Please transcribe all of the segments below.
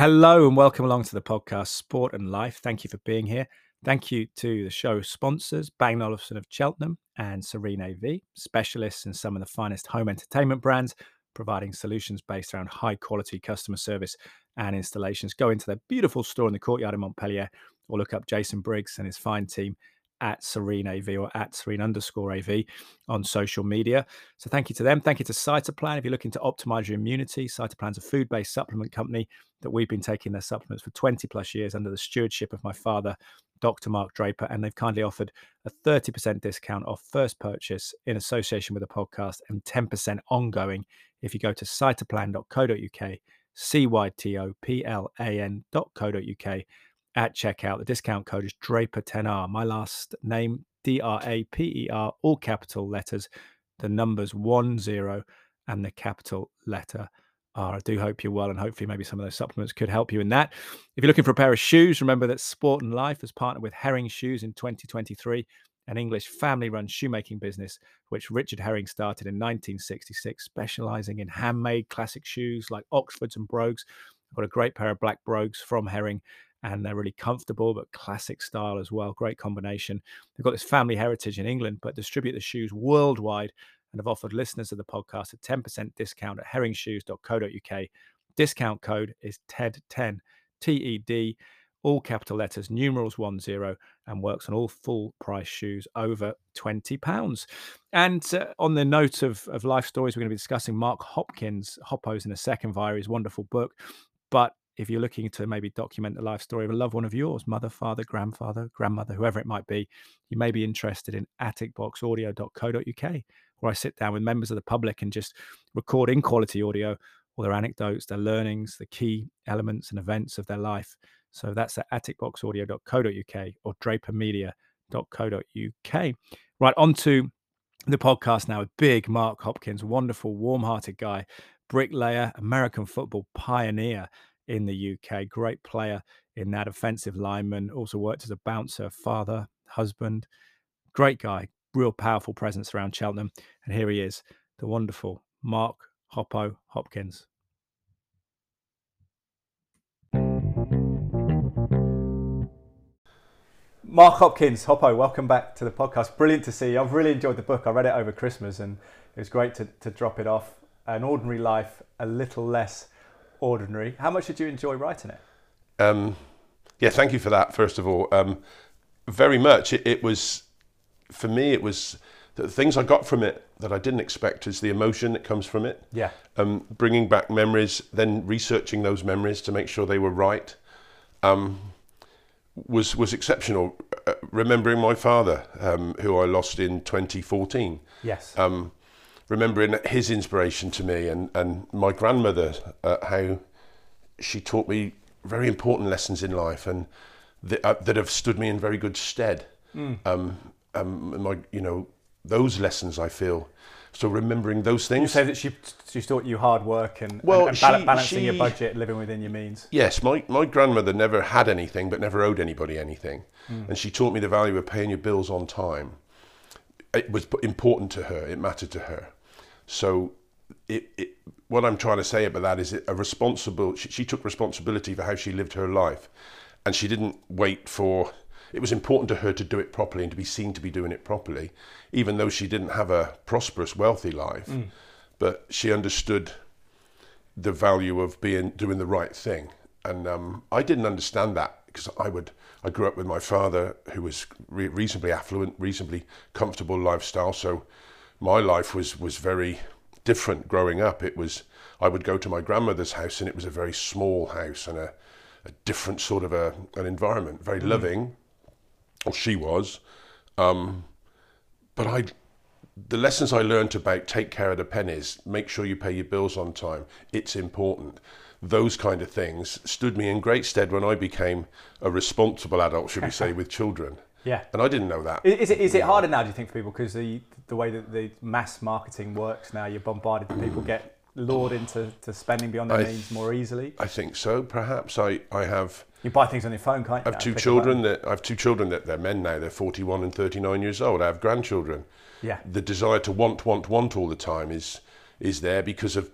Hello and welcome along to the podcast Sport and Life. Thank you for being here. Thank you to the show sponsors, Bang Olufsen of Cheltenham and Serene AV, specialists in some of the finest home entertainment brands, providing solutions based around high quality customer service and installations. Go into their beautiful store in the courtyard in Montpellier or look up Jason Briggs and his fine team at Serene AV or at Serene underscore AV on social media. So thank you to them. Thank you to Cytoplan. If you're looking to optimize your immunity, Cytoplan's a food based supplement company that we've been taking their supplements for 20 plus years under the stewardship of my father, Dr. Mark Draper, and they've kindly offered a 30% discount off first purchase in association with the podcast and 10% ongoing if you go to cytoplan.co.uk, C Y T O P L A N.co.uk at checkout. The discount code is Draper10R. My last name, D R A P E R, all capital letters, the numbers one zero, and the capital letter R. I do hope you're well, and hopefully, maybe some of those supplements could help you in that. If you're looking for a pair of shoes, remember that Sport and Life has partnered with Herring Shoes in 2023, an English family run shoemaking business which Richard Herring started in 1966, specializing in handmade classic shoes like Oxfords and Brogues. I've got a great pair of black Brogues from Herring and they're really comfortable but classic style as well. Great combination. They've got this family heritage in England, but distribute the shoes worldwide and have offered listeners of the podcast a 10% discount at herringshoes.co.uk. Discount code is TED10, T E D, all capital letters, numerals 10, and works on all full price shoes over £20. And uh, on the note of, of life stories, we're going to be discussing Mark Hopkins, Hoppo's in a second via his wonderful book. But if you're looking to maybe document the life story of a loved one of yours, mother, father, grandfather, grandmother, whoever it might be, you may be interested in atticboxaudio.co.uk, where I sit down with members of the public and just record in quality audio all their anecdotes, their learnings, the key elements and events of their life. So that's at atticboxaudio.co.uk or drapermedia.co.uk. Right, on to the podcast now with big Mark Hopkins, wonderful, warm hearted guy, bricklayer, American football pioneer in the UK. Great player in that offensive lineman. Also worked as a bouncer, father, husband. Great guy. Real powerful presence around Cheltenham. And here he is, the wonderful Mark Hoppo Hopkins. Mark Hopkins, Hoppo, welcome back to the podcast. Brilliant to see you. I've really enjoyed the book. I read it over Christmas and it was great to, to drop it off. An ordinary life, a little less ordinary. How much did you enjoy writing it? Um, yeah, thank you for that. First of all, um, very much. It, it, was for me. It was the things I got from it that I didn't expect is the emotion that comes from it. Yeah. Um, bringing back memories, then researching those memories to make sure they were right. Um, was was exceptional. Uh, remembering my father, um, who I lost in 2014. Yes. Remembering his inspiration to me and, and my grandmother, uh, how she taught me very important lessons in life and that, uh, that have stood me in very good stead. Mm. Um, um, my, you know, those lessons I feel. So remembering those things. You say that she she taught you hard work and, well, and, and she, balancing she, your budget, living within your means. Yes, my, my grandmother never had anything, but never owed anybody anything, mm. and she taught me the value of paying your bills on time. It was important to her. It mattered to her. So, it, it, what I'm trying to say about that is a responsible. She, she took responsibility for how she lived her life, and she didn't wait for. It was important to her to do it properly and to be seen to be doing it properly, even though she didn't have a prosperous, wealthy life. Mm. But she understood the value of being doing the right thing, and um, I didn't understand that because I would. I grew up with my father, who was re- reasonably affluent, reasonably comfortable lifestyle, so my life was was very different growing up. It was I would go to my grandmother's house and it was a very small house and a, a different sort of a, an environment, very mm. loving. Or she was, um, but I the lessons I learned about take care of the pennies, make sure you pay your bills on time. It's important. Those kind of things stood me in great stead when I became a responsible adult, should we say, with children. Yeah. And I didn't know that. Is, it, is it harder now, do you think, for people? Because the, the way that the mass marketing works now, you're bombarded, people get lured into to spending beyond their I- means more easily? I think so. Perhaps I, I have You buy things on your phone, can't you? I have two children that I have two children that they're men now. They're 41 and 39 years old. I have grandchildren. Yeah. The desire to want, want, want all the time is is there because of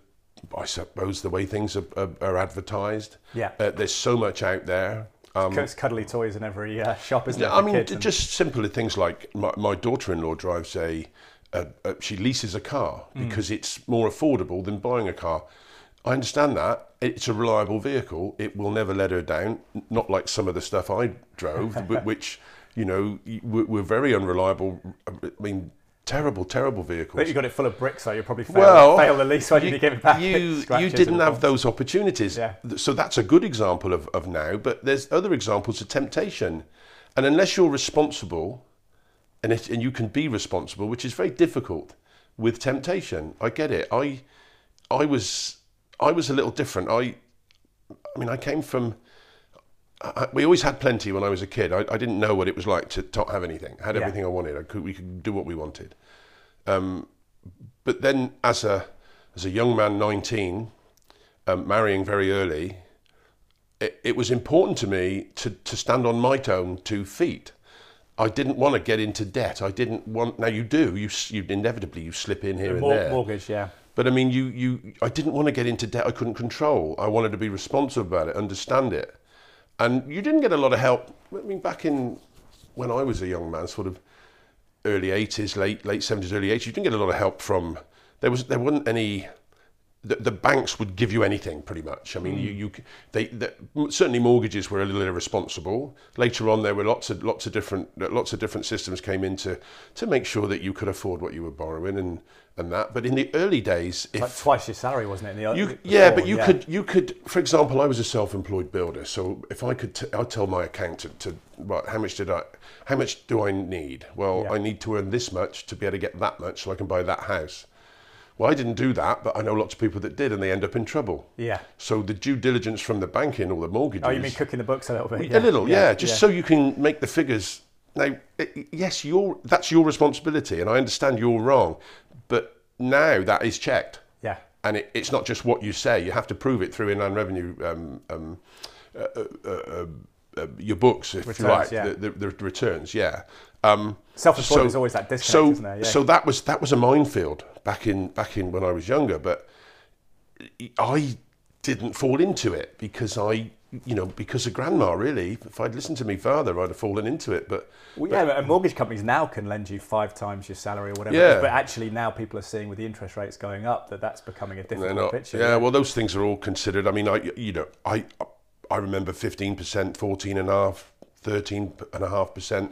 I suppose the way things are, are, are advertised. Yeah. Uh, there's so much out there. Um, It's cuddly toys in every uh, shop, isn't it? yeah, I mean, just simple things like my, my daughter-in-law drives a, a, a she leases a car Mm. because it's more affordable than buying a car. I understand that it's a reliable vehicle. It will never let her down. Not like some of the stuff I drove, which you know were, were very unreliable. I mean, terrible, terrible vehicles. But you got it full of bricks, so you'll probably fail, Well, fail the least when you, give it back. You, you didn't have those opportunities. Yeah. So that's a good example of, of now, but there's other examples of temptation. And unless you're responsible, and, it, and you can be responsible, which is very difficult with temptation, I get it. I, I was, I was a little different. I, I mean, I came from. I, we always had plenty when I was a kid. I, I didn't know what it was like to not have anything. I had Yeah. everything I wanted. I could, we could do what we wanted. Um, but then, as a as a young man, nineteen, um, marrying very early, it, it was important to me to to stand on my own two feet. I didn't want to get into debt. I didn't want. Now you do. You you inevitably you slip in here and Mor- there. mortgage, yeah. But I mean, you, you, I didn't want to get into debt I couldn't control. I wanted to be responsible about it, understand it. And you didn't get a lot of help. I mean, back in when I was a young man, sort of early 80s, late, late 70s, early 80s, you didn't get a lot of help from, there was, there wasn't any, the, the banks would give you anything pretty much. I mean, you, you, they, the, certainly mortgages were a little irresponsible. Later on, there were lots of, lots of different, lots of different systems came in to, to make sure that you could afford what you were borrowing and, and that. But in the early days, if Like twice your salary, wasn't it? In the, you, before, yeah, but you could, you could, for example, I was a self-employed builder, so if I could, t- I'd tell my accountant to, what, how much did I, how much do I need? Well, Yeah. I need to earn this much to be able to get that much, so I can buy that house. Well, I didn't do that, but I know lots of people that did, and they end up in trouble. Yeah. So the due diligence from the banking or the mortgages, Oh, you mean cooking the books a little bit? a little, yeah, just so you can make the figures. Now, i- yes, you're that's your responsibility, and I understand you're wrong, but now that is checked Yeah. and it, it's not just what you say. You have to prove it through inland revenue, um, um, uh, uh, uh, uh, your books, if Returns, you like, yeah. the, the, the returns. Yeah. Um, Self-employed so- is always that disconnect, so, isn't there? Yeah. so that was that was a minefield back in back in when I was younger, but I didn't fall into it because I, you know, because of grandma. Really, if I'd listened to me father, I'd have fallen into it. But Well, yeah, and mortgage companies now can lend you five times your salary or whatever. Yeah. But actually, now people are seeing with the interest rates going up that that's becoming a difficult not. picture. Yeah, well, those things are all considered. I mean, I you know, I I remember fifteen percent, fourteen and a half. 13 and a half percent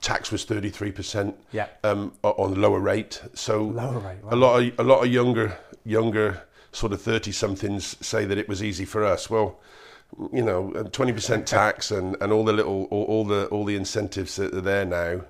tax was 33 percent Yeah. um, on lower rate so Lower rate, wow. a lot of a lot of younger younger sort of 30 somethings say that it was easy for us well you know 20 percent tax and, and all the little all, all the all the incentives that are there now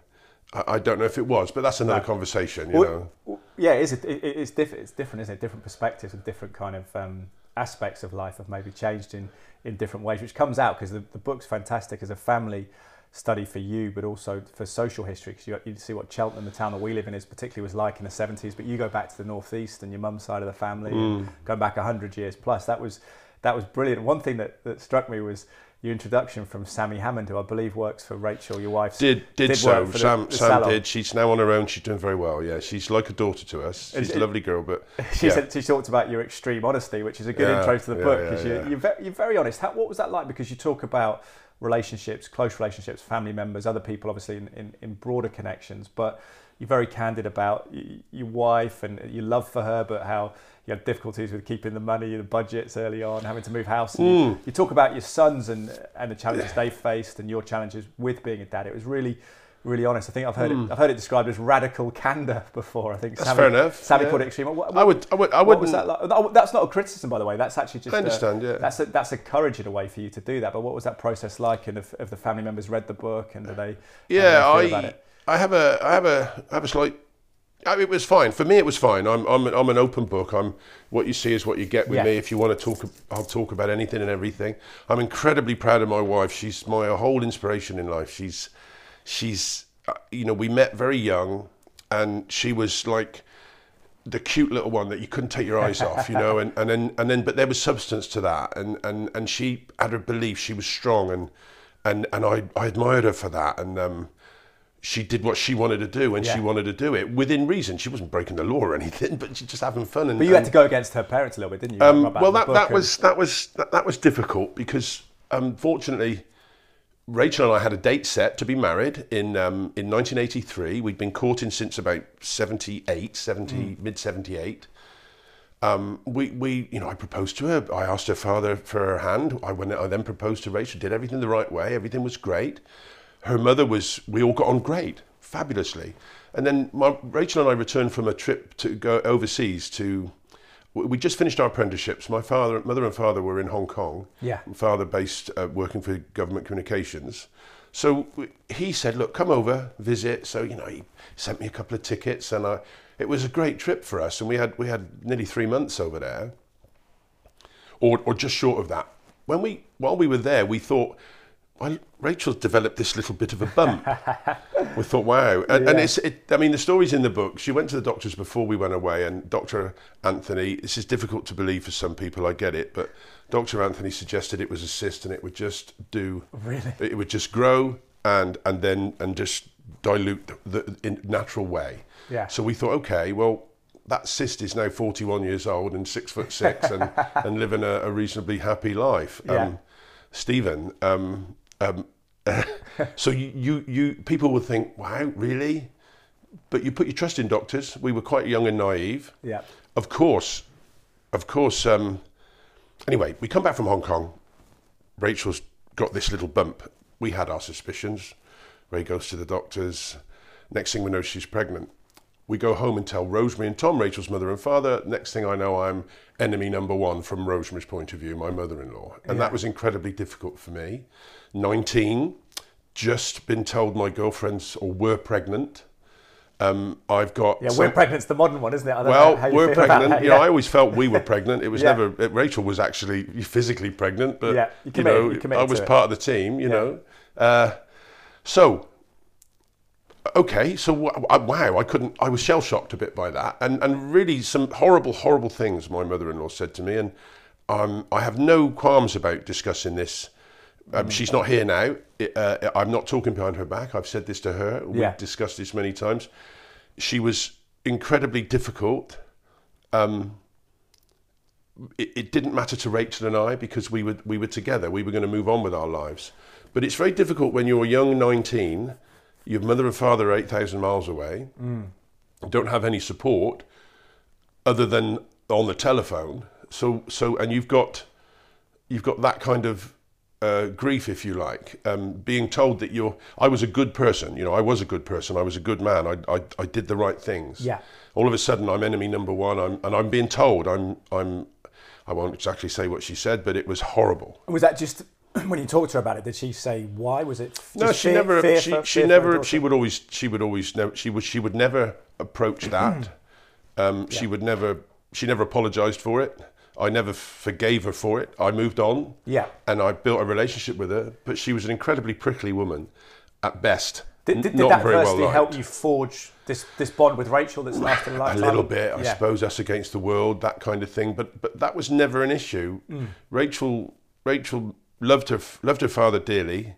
I, I don't know if it was but that's another conversation you Well, know well, yeah, it is. It, it, it's different. It's different, isn't it? Different perspectives and different kind of um, aspects of life have maybe changed in, in different ways, which comes out because the, the book's fantastic as a family study for you, but also for social history because you, you see what Cheltenham, the town that we live in, is particularly was like in the 70s. But you go back to the northeast and your mum's side of the family, and mm. going back 100 years plus. That was that was brilliant. One thing that, that struck me was your introduction from Sammy Hammond, who I believe works for Rachel, your wife. did did, work so the- Sam the Sam did she's now on her own she's doing very well yeah she's like a daughter to us she's it- a lovely girl but She yeah. said she talked about your extreme honesty, which is a good Yeah, intro to the yeah, book because yeah. you're, you're, very, you're very honest. How, what was that like? Because you talk about relationships, close relationships, family members, other people, obviously in, in, in broader connections, but you're very candid about y- your wife and your love for her, but how you had difficulties with keeping the money, the budgets early on, having to move house. You, you talk about your sons and and the challenges they faced and your challenges with being a dad. It was really. Really honest. I think I've heard it. Mm. I've heard it described as radical candor before. I think. That's Sammy, fair enough, Sammy yeah. put it extreme. What, I would I would I what was that like? That's not a criticism, by the way. That's actually just. I understand, a, yeah. That's a, that's a courage in a way for you to do that. But what was that process like? And if, if the family members read the book and do they? Yeah, do they I it? I have a I have a I have a slight. I, it was fine for me. It was fine. I'm I'm an, I'm an open book. I'm what you see is what you get with Yeah. me. If you want to talk, I'll talk about anything and everything. I'm incredibly proud of my wife. She's my whole inspiration in life. She's she's uh, you know we met very young, and she was like the cute little one that you couldn't take your eyes off, you know, and, and then and then but there was substance to that, and and and she had her belief, she was strong, and and and I I admired her for that, and um, she did what she wanted to do, and Yeah. she wanted to do it within reason. She wasn't breaking the law or anything, but she's just having fun. And But you had to go against her parents a little bit, didn't you? um, well, that, that and- was that was that, that was difficult because unfortunately, Rachel and I had a date set to be married in um, in 1983. We'd been courting since about 78, 70, mid 78. Um, we, we, you know, I proposed to her. I asked her father for her hand. I went. I then proposed to Rachel. Did everything the right way. Everything was great. Her mother was. We all got on great, fabulously. And then my, Rachel and I returned from a trip to go overseas to. We just finished our apprenticeships. My father, mother, and father were in Hong Kong. Yeah. Father based uh, working for government communications. So he said, "Look, come over, visit." So you know, he sent me a couple of tickets, and I, it was a great trip for us. And we had we had nearly three months over there, or or just short of that. When we while we were there, we thought, well, Rachel's developed this little bit of a bump. we thought, wow, and, and it's. It, I mean, the story's in the book. She went to the doctors before we went away, and Doctor Anthony. This is difficult to believe for some people. I get it, but Doctor Anthony suggested it was a cyst, and it would just do. Really? It would just grow and and then and just dilute the in natural way. Yeah. So we thought, okay, well, that cyst is now 41 years old and six foot six and, and living a, a reasonably happy life. Yeah. Um, Stephen, um, um, so you, you, you, people would think, wow, really? But you put your trust in doctors. We were quite young and naive. Yeah. Of course, of course. Um, anyway, we come back from Hong Kong. Rachel's got this little bump. We had our suspicions. Ray goes to the doctors. Next thing we know, she's pregnant. We go home and tell Rosemary and Tom, Rachel's mother and father. Next thing I know, I'm enemy number one from Rosemary's point of view, my mother in law. And Yeah. that was incredibly difficult for me. 19, just been told my girlfriends or were pregnant. Um, I've got. Yeah, some- we're pregnant's the modern one, isn't it? I don't well, know how you we're pregnant. that, You know. I always felt we were pregnant. It was Yeah. never. It, Rachel was actually physically pregnant, but Yeah, you you, know, you I was to it. part of the team. You know, uh, so okay. So wow, I couldn't. I was shell shocked a bit by that, and and really some horrible, horrible things my mother-in-law said to me, and um, I have no qualms about discussing this. Mm. Um, She's not here now. It, uh, I'm not talking behind her back. I've said this to her. We've Yeah. discussed this many times. She was incredibly difficult. Um, it, it didn't matter to Rachel and I because we were we were together. We were going to move on with our lives. But it's very difficult when you're young, 19. Your mother and father are 8,000 miles away. Don't have any support other than on the telephone. So so and you've got you've got that kind of uh, grief, if you like, um, being told that you're. I was a good person. You know, I was a good person. I was a good man. I I, I did the right things. Yeah. All of a sudden, I'm enemy number one. I'm and I'm being told I'm I'm. I won't exactly say what she said, but it was horrible. And was that just when you talked to her about it? Did she say why? Was it No, she fear- never. fear she for- she never. She would always. She would always. Never, she would. She would never approach that. um, She would never. She never apologized for it. I never forgave her for it. I moved on. Yeah. And I built a relationship with her, but she was an incredibly prickly woman, at best. Did, did, did that very well firstly help you forge this this bond with Rachel that's lasted a lifetime? a little bit, I Yeah. suppose, us against the world, that kind of thing. But but that was never an issue. Mm. Rachel Rachel loved her loved her father dearly,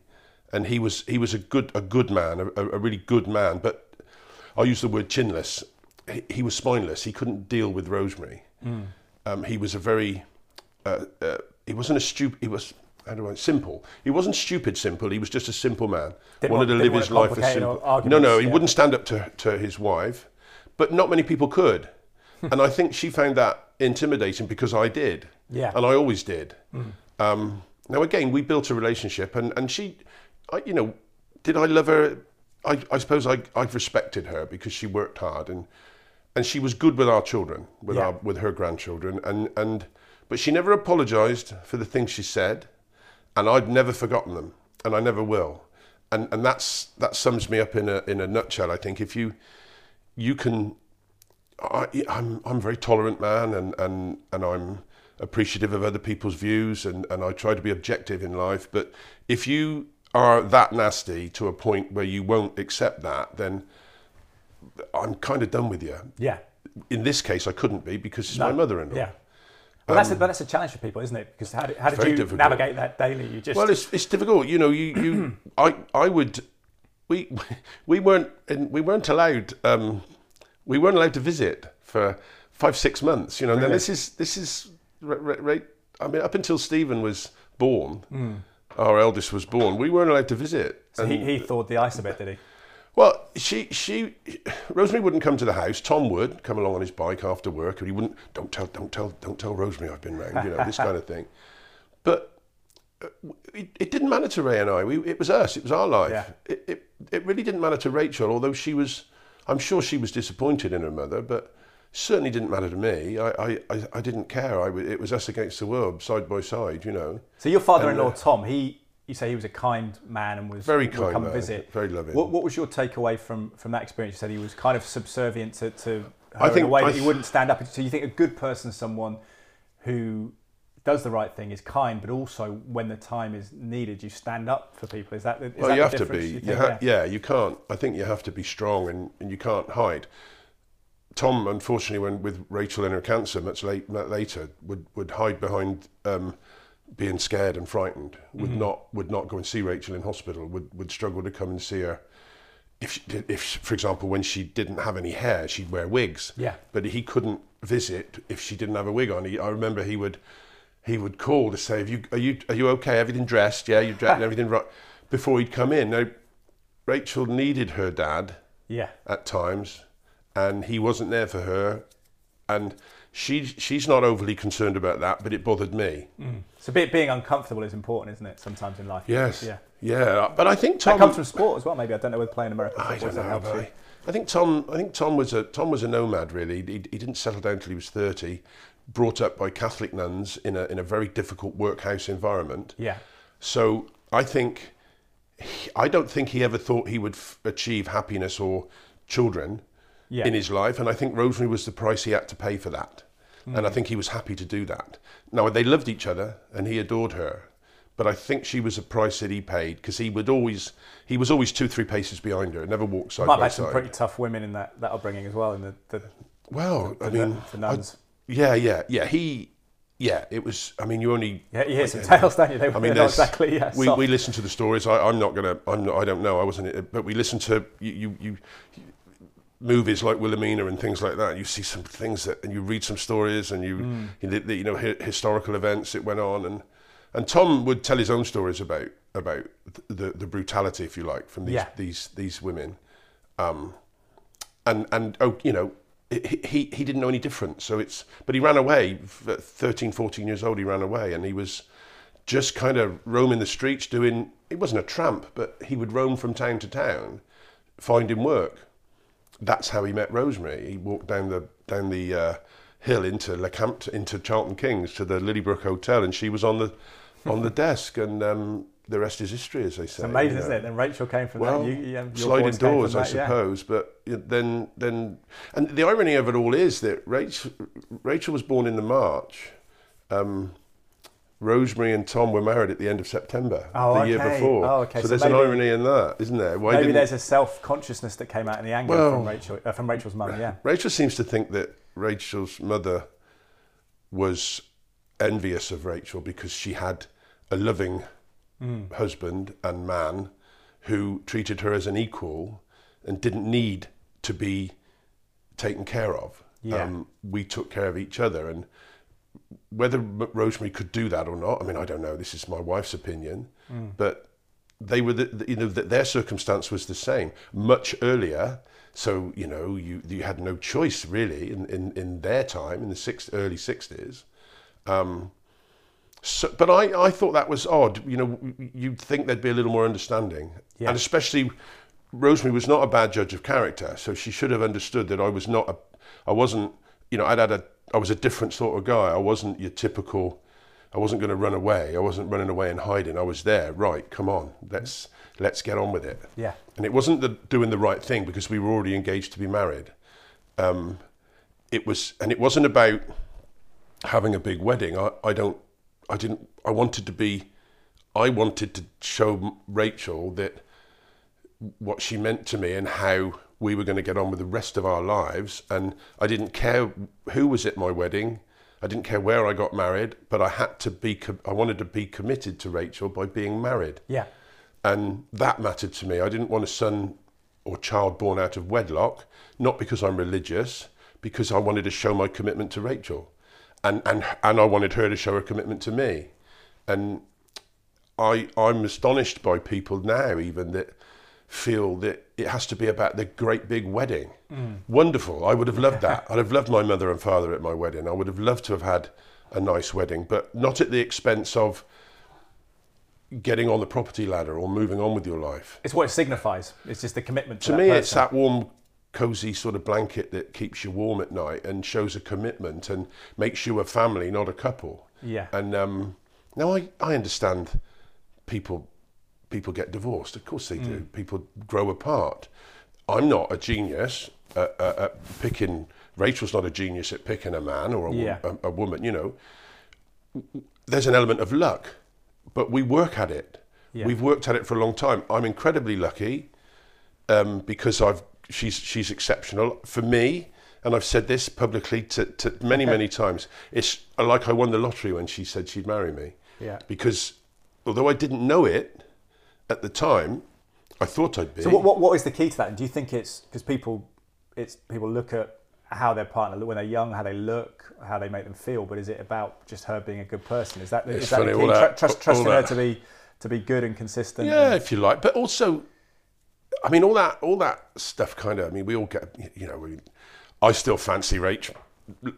and he was he was a good a good man, a, a really good man. But I'll use the word chinless. He, he was spineless. He couldn't deal with Rosemary. Mm. Um, he was a very uh, uh, he wasn't a stupid. He was. How do I simple? He wasn't stupid simple. He was just a simple man. Didn't Wanted want- to live his life as simple. No, no, he yeah. wouldn't stand up to, to his wife, but not many people could. and I think she found that intimidating because I did. Yeah. And I always did. Um, now, again, we built a relationship, and, and she, I, you know, did I love her? I, I suppose I, I've respected her because she worked hard and and she was good with our children, with Yeah. our with her grandchildren, and and but she never apologised for the things she said, and I'd never forgotten them, and I never will, and and that's that sums me up in a in a nutshell. I think if you you can, I, I'm I'm a very tolerant man, and and and I'm appreciative of other people's views, and and I try to be objective in life. But if you are that nasty to a point where you won't accept that, then I'm kind of done with you Yeah. in this case, I couldn't be because it's No. my mother-in-law. Yeah. Well, that's a, but that's a challenge for people, isn't it? Because how how did you difficult. navigate that daily? You just Well, it's it's difficult. You know, you you I I would we we weren't in, we weren't allowed um, we weren't allowed to visit for five six months. You know, and then this is this is right, right. I mean, up until Stephen was born, Hmm. our eldest was born. We weren't allowed to visit. so he, he thawed the ice a bit, did he? Well, she she Rosemary wouldn't come to the house. Tom would come along on his bike after work, and he wouldn't. Don't tell, don't tell, don't tell Rosemary I've been round. You know this kind of thing. But uh, it, it didn't matter to Ray and I. We, it was us. It was our life. Yeah. It, it it really didn't matter to Rachel, although she was. I'm sure she was disappointed in her mother, but certainly didn't matter to me. I I, I, I didn't care. I, it was us against the world, side by side. You know. So your father-in-law And, uh, Tom, he you say he was a kind man and was Very kind come man, visit. very loving. What, what was your takeaway from from that experience? You said he was kind of subservient to, to I in a way I that he wouldn't stand up. So you think a good person is someone who does the right thing, is kind, but also when the time is needed, you stand up for people. Is that Well, that you have to be. you You ha- yeah. you can't. I think you have to be strong and, and you can't hide. Tom, unfortunately, when with Rachel in her cancer, much late, later, would, would hide behind um, being scared and frightened. Would Mm-hmm. not would not go and see Rachel in hospital. Would would struggle to come and see her. If she if for example, when she didn't have any hair, she'd wear wigs. Yeah. But he couldn't visit if she didn't have a wig on. He, I remember he would he would call to say, "Have you are you are you okay? Everything dressed? Yeah, you dressed everything right." Before he'd come in. Now, Rachel needed her dad yeah. at times, and he wasn't there for her, and she she's not overly concerned about that, but it bothered me. Mm. So be, being uncomfortable is important, isn't it? Sometimes in life. Yes. Yeah. Yeah. But I think Tom. That comes from sport as well. Maybe I don't know whether playing American I football don't know. helps. I, I think Tom. I think Tom was a Tom was a nomad. Really, he, he didn't settle down till he was thirty. Brought up by Catholic nuns in a in a very difficult workhouse environment. Yeah. So I think he, I don't think he ever thought he would f- achieve happiness or children Yeah. in his life, and I think Rosemary was the price he had to pay for that, Mm. and I think he was happy to do that. Now they loved each other, and he adored her, but I think she was a price that he paid because he would always he was always two three paces behind her, never walked side Might have by had some pretty tough women in that, that upbringing as well. In the, the, well, I the, mean, the nuns. I- yeah, yeah, yeah. He, yeah, it was. I mean, you only yeah, you hear some tales, don't you? They, I mean, not exactly. Yeah, we, soft. we listen to the stories. I, I'm not gonna. I'm not. I don't know. I wasn't. But we listen to you. You. you movies like Philomena and things like that. You see some things that, and you read some stories, and you, Mm. you, know, you know, hi- historical events that went on, and and Tom would tell his own stories about about the the brutality, if you like, from these Yeah. these these women, um, and and oh, you know. He, he he didn't know any different so it's but he ran away at 13 14 years old he ran away and he was just kind of roaming the streets doing he wasn't a tramp but he would roam from town to town finding work that's how he met rosemary he walked down the down the uh, hill into Leckhampton, into charlton kings to the lilleybrook hotel and she was on the on the desk and um, the rest is history as they say It's amazing, you isn't it? Then Rachel came from Well, that. You, you, sliding doors, I that, yeah. suppose. But then, then, and the irony of it all is that Rachel, Rachel was born in the March. Um, Rosemary and Tom were married at the end of September, Oh, the year before. Oh, okay. So, So there's an irony in that, isn't there? Why Maybe there's a self consciousness that came out in the anger Well- from Rachel, uh, from Rachel's mum. Yeah. Rachel seems to think that Rachel's mother was envious of Rachel because she had a loving Mm. husband and man who treated her as an equal and didn't need to be taken care of. Yeah. we took care of each other, and whether Rosemary could do that or not, I mean, I don't know. This is my wife's opinion, Mm. but they were, the, you know, that their circumstance was the same. Much earlier, so you know, you you had no choice really in in, in their time in the six, early sixties. Um, so, but I, I thought that was odd. You know, you'd think there'd be a little more understanding, Yeah. and especially Rosemary was not a bad judge of character, so she should have understood that I was not a, I wasn't, you know, I'd had a, I was a different sort of guy. I wasn't your typical. I wasn't going to run away. I wasn't running away and hiding. I was there. Right, come on, let's let's get on with it. Yeah. And it wasn't the, doing the right thing because we were already engaged to be married. Um, it was, and it wasn't about having a big wedding. I, I don't, I didn't, I wanted to be, I wanted to show Rachel that what she meant to me and how we were going to get on with the rest of our lives, and I didn't care who was at my wedding. I didn't care where I got married, but I had to be. I wanted to be committed to Rachel by being married, Yeah. and that mattered to me. I didn't want a son or child born out of wedlock, not because I'm religious, because I wanted to show my commitment to Rachel, and and and I wanted her to show her commitment to me, and I I'm astonished by people now even that feel that it has to be about the great big wedding. Wonderful. I would have loved that. I'd have loved my mother and father at my wedding. I would have loved to have had a nice wedding, but not at the expense of getting on the property ladder or moving on with your life. It's what it signifies. It's just the commitment to, To me, it's that warm, cozy sort of blanket that keeps you warm at night and shows a commitment and makes you a family, not a couple. Yeah. And um, now I, I understand people people get divorced. Of course they Mm. do. People grow apart. I'm not a genius at, at, at picking. Rachel's not a genius at picking a man or a, Yeah. a, a woman. You know, there's an element of luck, but we work at it. Yeah. We've worked at it for a long time. I'm incredibly lucky um, because I've she's she's exceptional for me, and I've said this publicly to, to many many times. It's like I won the lottery when she said she'd marry me. Yeah. Because although I didn't know it at the time, I thought I'd be. So what, what, what is the key to that? And do you think it's because people, it's people look at how their partner look when they're young, how they look, how they make them feel, but is it about just her being a good person? Is that, is that funny, the key? that- trust, trusting her to be to be good and consistent. Yeah, and- if you like, but also, I mean, all that all that stuff kind of. I mean, we all get. You know, we. I still fancy Rach.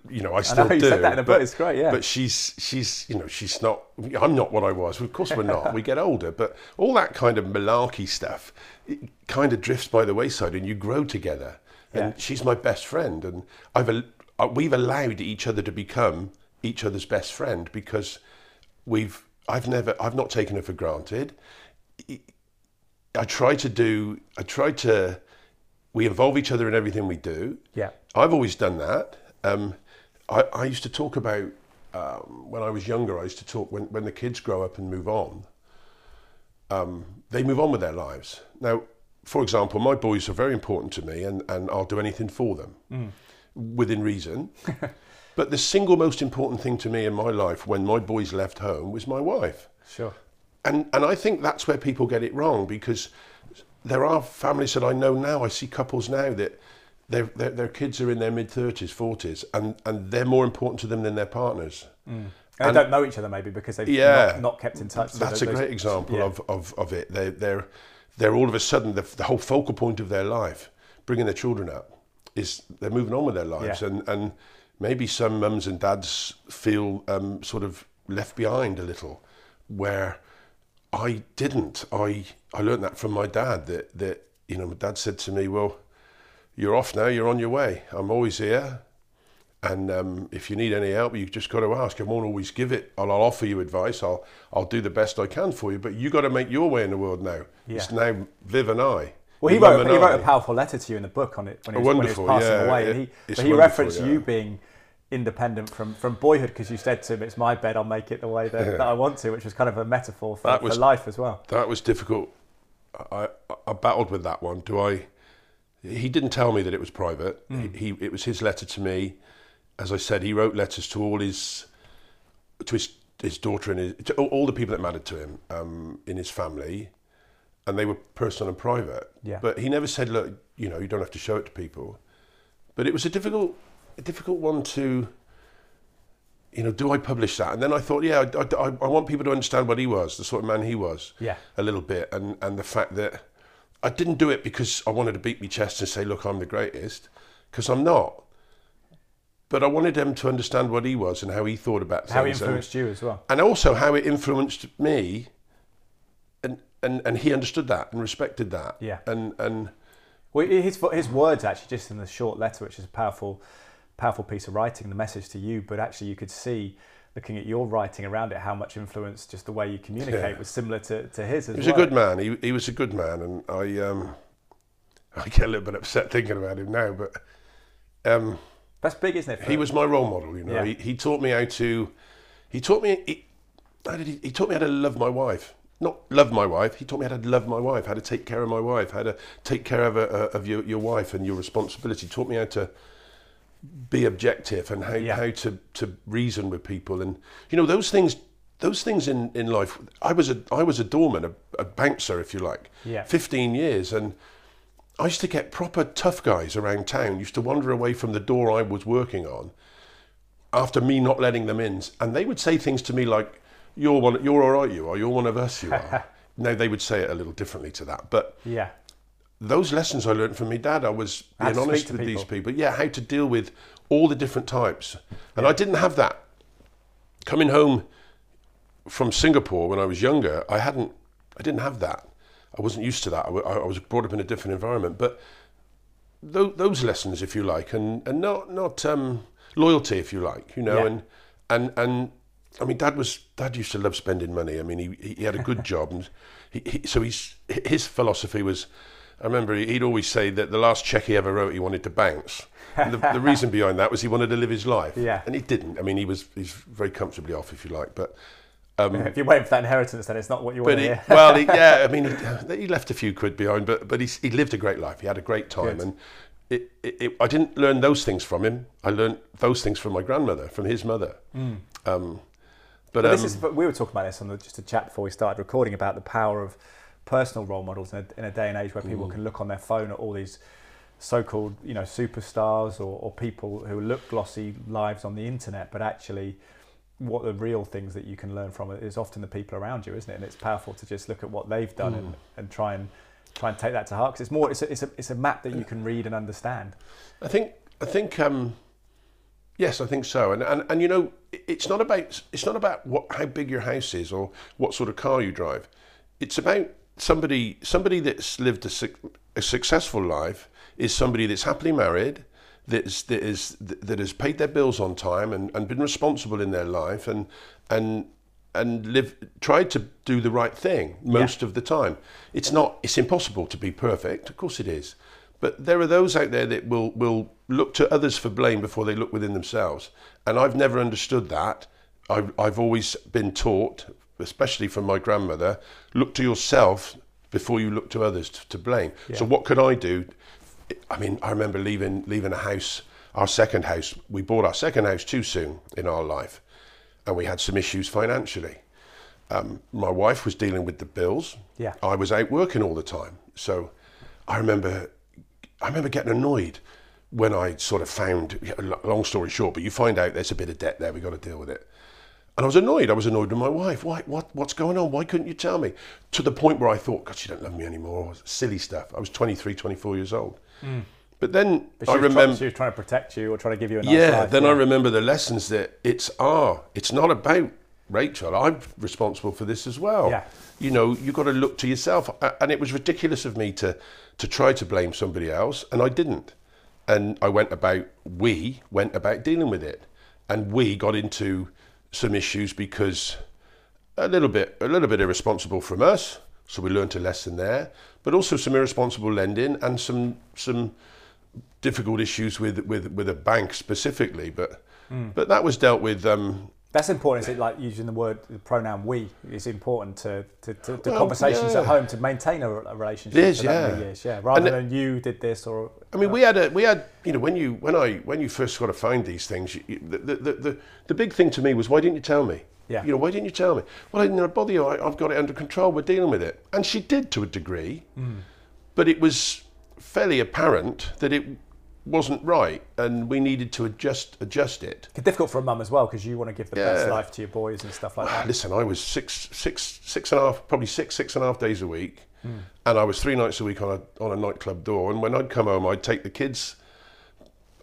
You know, I still know, you do. said that in a but, book, it's great, yeah. But she's she's you know she's not. I'm not what I was. Of course, we're not. we get older, but all that kind of malarkey stuff, it kind of drifts by the wayside, and you grow together. And Yeah. she's my best friend, and I've uh, we've allowed each other to become each other's best friend because we've I've never I've not taken her for granted. I try to do I try to we involve each other in everything we do. Yeah. I've always done that. Um, I, I used to talk about um, when I was younger. I used to talk when when the kids grow up and move on. Um, they move on with their lives. Now, for example, my boys are very important to me, and, and I'll do anything for them within reason. but the single most important thing to me in my life when my boys left home was my wife Sure. and and I think that's where people get it wrong because there are families that I know now. I see couples now that their their, their kids are in their mid thirties, forties, and and they're more important to them than their partners. And they don't know each other maybe because they've Yeah. not, not kept in touch. That's those- a great example yeah. of, of, of it. They they're they're all of a sudden the, the whole focal point of their life, bringing their children up, is they're moving on with their lives, Yeah. and and maybe some mums and dads feel um, sort of left behind a little, where I didn't. I I learned that from my dad. That that you know, my dad said to me, "Well, you're off now. You're on your way. I'm always here." And um, if you need any help, you've just got to ask. I won't always give it. I'll, I'll offer you advice. I'll I'll do the best I can for you. But you've got to make your way in the world now. It's now Viv and I. Well, he wrote, he wrote a powerful letter to you in the book on it when he was, when he was passing yeah, away. it- and he, but he referenced yeah. you being independent from, from boyhood because you said to him, "It's my bed. I'll make it the way that, that I want to," which was kind of a metaphor for, That for life as well. That was difficult. I, I battled with that one. Do I? He didn't tell me that it was private. Hmm. He, he it was his letter to me. As I said, he wrote letters to all his to his his daughter and his, to all- all the people that mattered to him um, in his family, and they were personal and private. Yeah. But he never said, "Look, you know, you don't have to show it to people." But it was a difficult, a difficult one to. You know, do I publish that? And then I thought, yeah, I, I, I want people to understand what he was, the sort of man he was Yeah. a little bit, and and the fact that I didn't do it because I wanted to beat my chest and say, look, I'm the greatest, because I'm not. But I wanted them to understand what he was and how he thought about things, How he and- influenced you as well. and also how it influenced me, and and and he understood that and respected that. Yeah. And and Well, his his words actually just in the short letter, which is a powerful, powerful piece of writing, the message to you. But actually, you could see, looking at your writing around it, how much influence just the way you communicate Yeah. was similar to, to his as he was well. a good man. He he was a good man, and I um I get a little bit upset thinking about him now, but um. That's big, isn't it? he was my role model. You know, Yeah. he, he taught me how to. He taught me. He, how did he, he taught me how to love my wife. not love my wife. He taught me how to love my wife, how to take care of my wife, how to take care of, a, of your, your wife and your responsibility. He taught me how to be objective and how, Yeah. how to, to reason with people. And, you know, those things, those things in, in life, I was a, I was a doorman, a, a bouncer, if you like, Yeah. 15 years. And I used to get proper tough guys around town, used to wander away from the door I was working on after me not letting them in. And they would say things to me like, you're one, you're all right, you are, you're one of us, you are. now they would say it a little differently to that, but Yeah. Those lessons I learned from my dad, I was being honest with these people. people. Yeah, how to deal with all the different types. And I didn't have that. Coming home from Singapore when I was younger, I hadn't, I didn't have that. I wasn't used to that. I, I was brought up in a different environment. But those, those lessons, if you like, and, and not, not um, loyalty, if you like, you know, Yeah. and, and, and I mean, Dad was Dad used to love spending money. I mean, he he had a good job, and he, he, so he's his philosophy was. I remember he- he'd always say that the last check he ever wrote, he wanted to bounce. And the, the reason behind that was he wanted to live his life, Yeah. and he didn't. I mean, he was he's very comfortably off, if you like, but. if you're waiting for that inheritance, then it's not what you want he, well, he, yeah, I mean, he, he left a few quid behind, but but he, he lived a great life. He had a great time, Good. and it, it, it, I didn't learn those things from him. I learned those things from my grandmother, from his mother. Um, but But um, is, but we were talking about this on the, just a chat before we started recording about the power of personal role models in a, in a day and age where people can look on their phone at all these so-called, you know, superstars or, or people who look glossy lives on the internet, but actually, what the real things that you can learn from it is often the people around you, isn't it? And it's powerful to just look at what they've done and, and try and try and take that to heart because it's more, it's a, it's a, it's a map that you can read and understand. I think I think um, yes, I think so. And, and and you know, it's not about it's not about what how big your house is or what sort of car you drive. It's about somebody somebody that's lived a, suc- a successful life is somebody that's happily married. That is, that is that has paid their bills on time and, and been responsible in their life and and and live tried to do the right thing most of the time. It's not it's impossible to be perfect, of course it is. But there are those out there that will will look to others for blame before they look within themselves. And I've never understood that. I've I've always been taught, especially from my grandmother, look to yourself before you look to others to, to blame. So what could I do? I mean, I remember leaving leaving a house, our second house. We bought our second house too soon in our life, and we had some issues financially. Um, my wife was dealing with the bills. Yeah. I was out working all the time, so I remember, I remember getting annoyed when I sort of found. yeah, Long story short, but you find out there's a bit of debt there. We got to deal with it. And I was annoyed. I was annoyed with my wife. Why? What? What's going on? Why couldn't you tell me? To the point where I thought, God, she don't love me anymore. Silly stuff. I was 23, 24 years old. But then But she, I remember. she was trying to protect you or trying to give you a nice Yeah, life. then I remember the lessons that it's ah, it's not about Rachel. I'm responsible for this as well. Yeah. You know, you've got to look to yourself. And it was ridiculous of me to to try to blame somebody else, and I didn't. And I went about we went about dealing with it, and we got into some issues because a little bit a little bit irresponsible from us. So we learned a lesson there, but also some irresponsible lending and some some difficult issues with with with a bank specifically. But Hmm. but that was dealt with. Um, That's important. Is it like using the word the pronoun "we" is important to to, to, to Well, conversations yeah. at home to maintain a, a relationship It is, yeah. years. Yeah, rather And than you did this or I mean, we had a we had you know when you when I when you first got to find these things, you, you, the, the the the big thing to me was why didn't you tell me? Yeah. You know, why didn't you tell me? Well, I didn't bother you. I, I've got it under control. We're dealing with it, and she did to a degree, Hmm. but it was fairly apparent that it wasn't right, and we needed to adjust adjust it. it's difficult for a mum as well because you want to give the best life to your boys and stuff like that. Listen, I was six, six, six and a half, probably six, six and a half days a week, Hmm. and I was three nights a week on a on a nightclub door. And when I'd come home, I'd take the kids.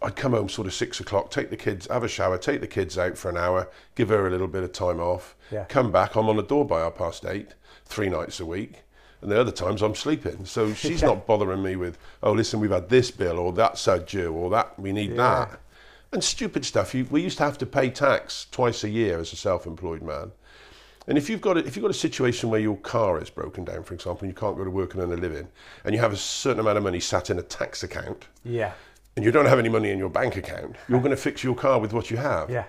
I'd come home sort of six o'clock, take the kids, have a shower, take the kids out for an hour, give her a little bit of time off, Yeah. come back. I'm on the door by half past eight, three nights a week. And the other times I'm sleeping. So she's Yeah. not bothering me with, oh, listen, we've had this bill or that's a due or that, we need Yeah. that. And stupid stuff. You, we used to have to pay tax twice a year as a self-employed man. And if you've got a, if you've got a situation where your car is broken down, for example, and you can't go to work and earn a living, and you have a certain amount of money sat in a tax account, Yeah, and you don't have any money in your bank account, you're going to fix your car with what you have. yeah,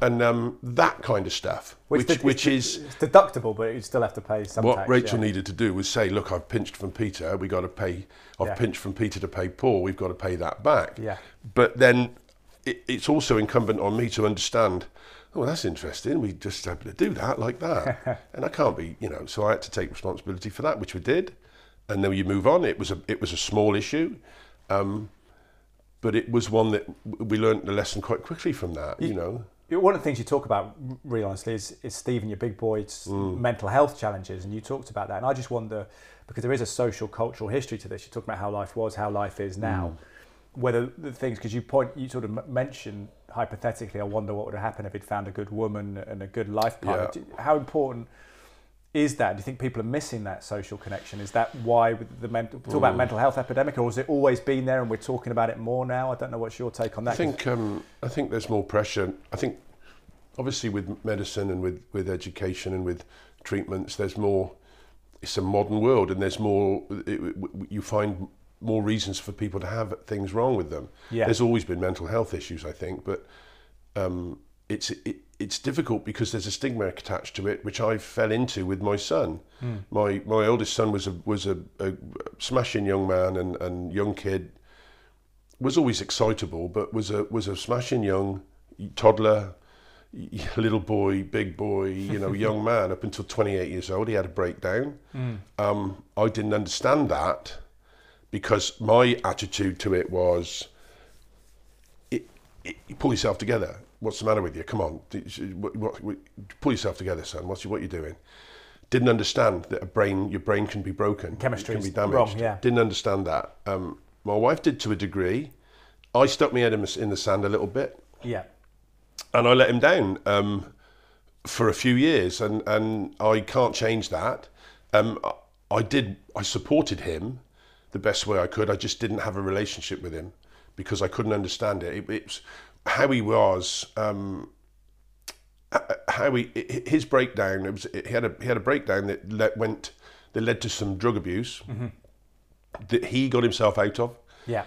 and um, that kind of stuff, which which, which is it's deductible, but you still have to pay some what tax. Rachel yeah. needed to do was say, "Look, I've pinched from Peter. We got to pay. I've Yeah. pinched from Peter to pay Paul. We've got to pay that back." Yeah. But then it, it's also incumbent on me to understand. Oh, that's interesting. We just able to do that like that, and I can't be, you know. So I had to take responsibility for that, which we did, and then you move on. It was a it was a small issue, um, but it was one that we learned the lesson quite quickly from that. You, know, Yeah, One of the things you talk about, really honestly, is, is Stephen, your big boy's Mm. mental health challenges, and you talked about that. And I just wonder, because there is a social, cultural history to this. You talk about how life was, how life is now. Mm. Whether the things, because you point, you sort of mention hypothetically, I wonder what would have happened if he'd found a good woman and a good life partner. Yeah. How important is that? Do you think people are missing that social connection? Is that why with the mental talk Mm. about mental health epidemic, or has it always been there and we're talking about it more now? I don't know. What's your take on that? I think um, I think there's more pressure. I think obviously with medicine and with, with education and with treatments, there's more. It's a modern world, and there's more. It, you find more reasons for people to have things wrong with them. Yeah. There's always been mental health issues, I think, but um, it's it, it's difficult because there's a stigma attached to it, which I fell into with my son. My my oldest son was a was a, a smashing young man and, and young kid was always excitable, but was a was a smashing young toddler, little boy, big boy, you know, young man up until 28 years old. He had a breakdown. Um, I didn't understand that because my attitude to it was, it, it, you pull yourself together. What's the matter with you? Come on, what, what, what- pull yourself together, son. What's what you doing? Didn't understand that a brain, your brain can be broken, Chemistry can be damaged. wrong, yeah. Didn't understand that. Um, my wife did to a degree. I stuck my head in the, in the sand a little bit, yeah, and I let him down um, for a few years, and, and I can't change that. Um, I- did. I supported him the best way I could. I just didn't have a relationship with him because I couldn't understand it. It, it's how he was. Um, how he his breakdown. It was he had a he had a breakdown that le- went that led to some drug abuse that he got himself out of yeah.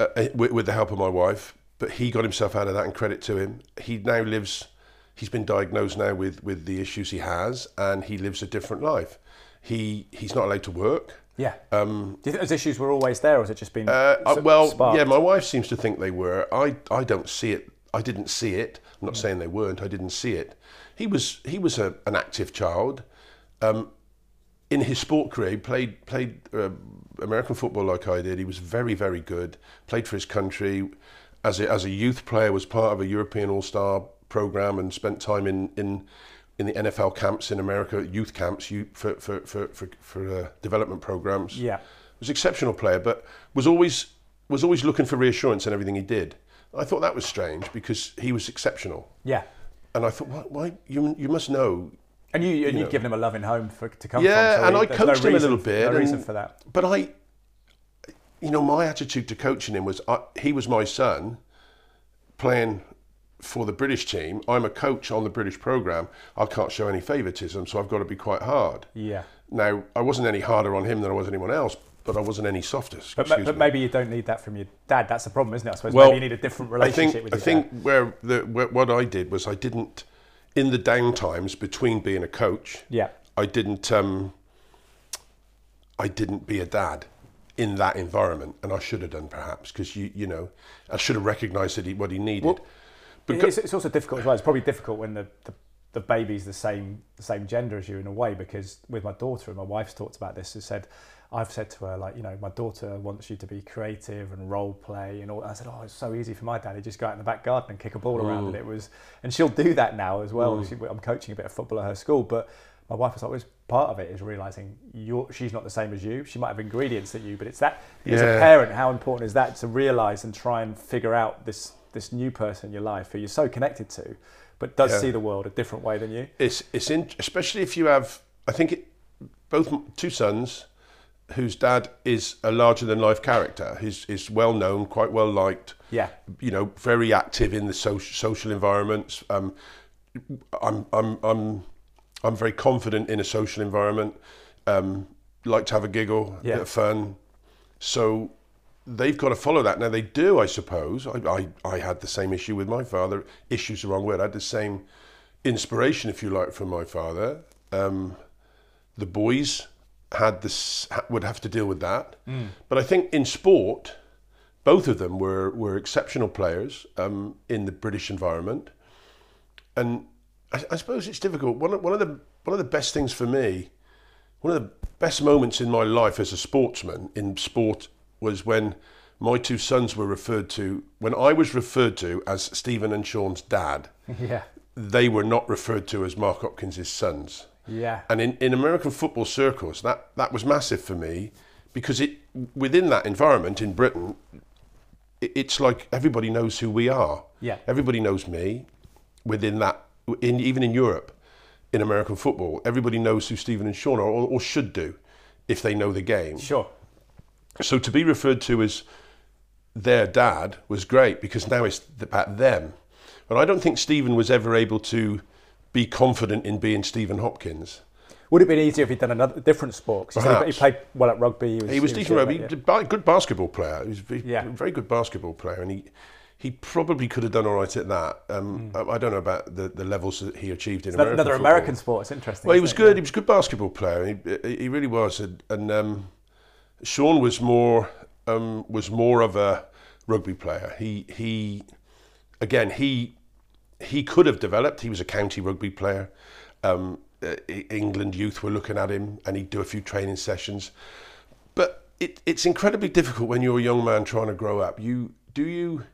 uh, uh, with, with the help of my wife. But he got himself out of that, and credit to him. He now lives. He's been diagnosed now with with the issues he has, and he lives a different life. He he's not allowed to work. Yeah. Um, Do you think those issues were always there, or has it just been Uh, uh, well, sparked? yeah, my wife seems to think they were. I, I don't see it. I didn't see it. I'm not saying they weren't. I didn't see it. He was he was a, an active child. Um, in his sport career, he played played uh, American football like I did. He was very very good. Played for his country. As a, as a youth player, was part of a European All Star program and spent time in in in the NFL camps in America, youth camps, you, for for for for, for uh, development programs Yeah. was an exceptional player, but was always was always looking for reassurance in everything he did. I thought that was strange because he was exceptional, Yeah. and I thought, why, why you you must know. And you and know. you've given him a loving home for, to come Yeah, from. so and I coached no him a reason- little bit. No and- reason for that. But I, you know, my attitude to coaching him was I, he was my son, playing for the British team. I'm a coach on the British program. I can't show any favouritism, so I've got to be quite hard. Yeah. Now, I wasn't any harder on him than I was anyone else, but I wasn't any softer. But, excuse but maybe you don't need that from your dad. That's the problem, isn't it? I suppose Well, maybe you need a different I relationship think with I your think dad. where the where, what I did was I didn't in the down times between being a coach. Yeah. I didn't um, I didn't be a dad in that environment, and I should have done perhaps because you you know I should have recognised that he, what he needed. Well, Because- it's, it's also difficult as well. It's probably difficult when the, the, the baby's the same the same gender as you in a way because with my daughter and my wife's talked about this has said I've said to her like you know my daughter wants you to be creative and role play and all I said oh it's so easy for my dad. He just go out in the back garden and kick a ball around and it was and she'll do that now as well. She, I'm coaching a bit of football at her school but my wife was like, well, part of it is realizing you're, she's not the same as you. She might have ingredients that you, but it's that as a parent, how important is that to realize and try and figure out this this new person in your life who you're so connected to, but does Yeah. see the world a different way than you. it's it's in, especially if you have I think it, both two sons whose dad is a larger than life character. He's is well known, quite well liked. Yeah. you know, very active in the social social environments. Um, I'm I'm I'm I'm very confident in a social environment. Um, like to have a giggle, Yeah. bit of fun. So they've got to follow that. Now they do, I suppose. I, I, I had the same issue with my father. Issues the wrong word. I had the same inspiration, if you like, from my father. Um, the boys had this would have to deal with that. Mm. But I think in sport, both of them were were exceptional players um, in the British environment, and I, I, suppose it's difficult. One of, one of the one of the best things for me, one of the best moments in my life as a sportsman in sport was when my two sons were referred to when I was referred to as Stephen and Sean's dad. Yeah. They were not referred to as Mark Hopkins' sons. Yeah. And in, in American football circles, that, that was massive for me because it within that environment in Britain, it, it's like everybody knows who we are. Yeah. Everybody knows me within that, in, even in Europe, in American football, everybody knows who Stephen and Sean are or, or should do if they know the game. Sure. So to be referred to as their dad was great because now it's about them. But I don't think Stephen was ever able to be confident in being Stephen Hopkins. Would it have been easier if he'd done another different sport? Because he played well at rugby. He was, he was decent rugby. He was a good basketball player. He was a yeah. very good basketball player, and he he probably could have done all right at that. Um, mm. I, I, don't know about the, the levels that he achieved in American another football. American sport. It's interesting. Well, he was good. Yeah. He was a good basketball player. He, he really was, and, and um, Sean was more um, was more of a rugby player. He he again he he could have developed. He was a county rugby player. Um, uh, England youth were looking at him, and he'd do a few training sessions. But it, it's incredibly difficult when you're a young man trying to grow up. You do you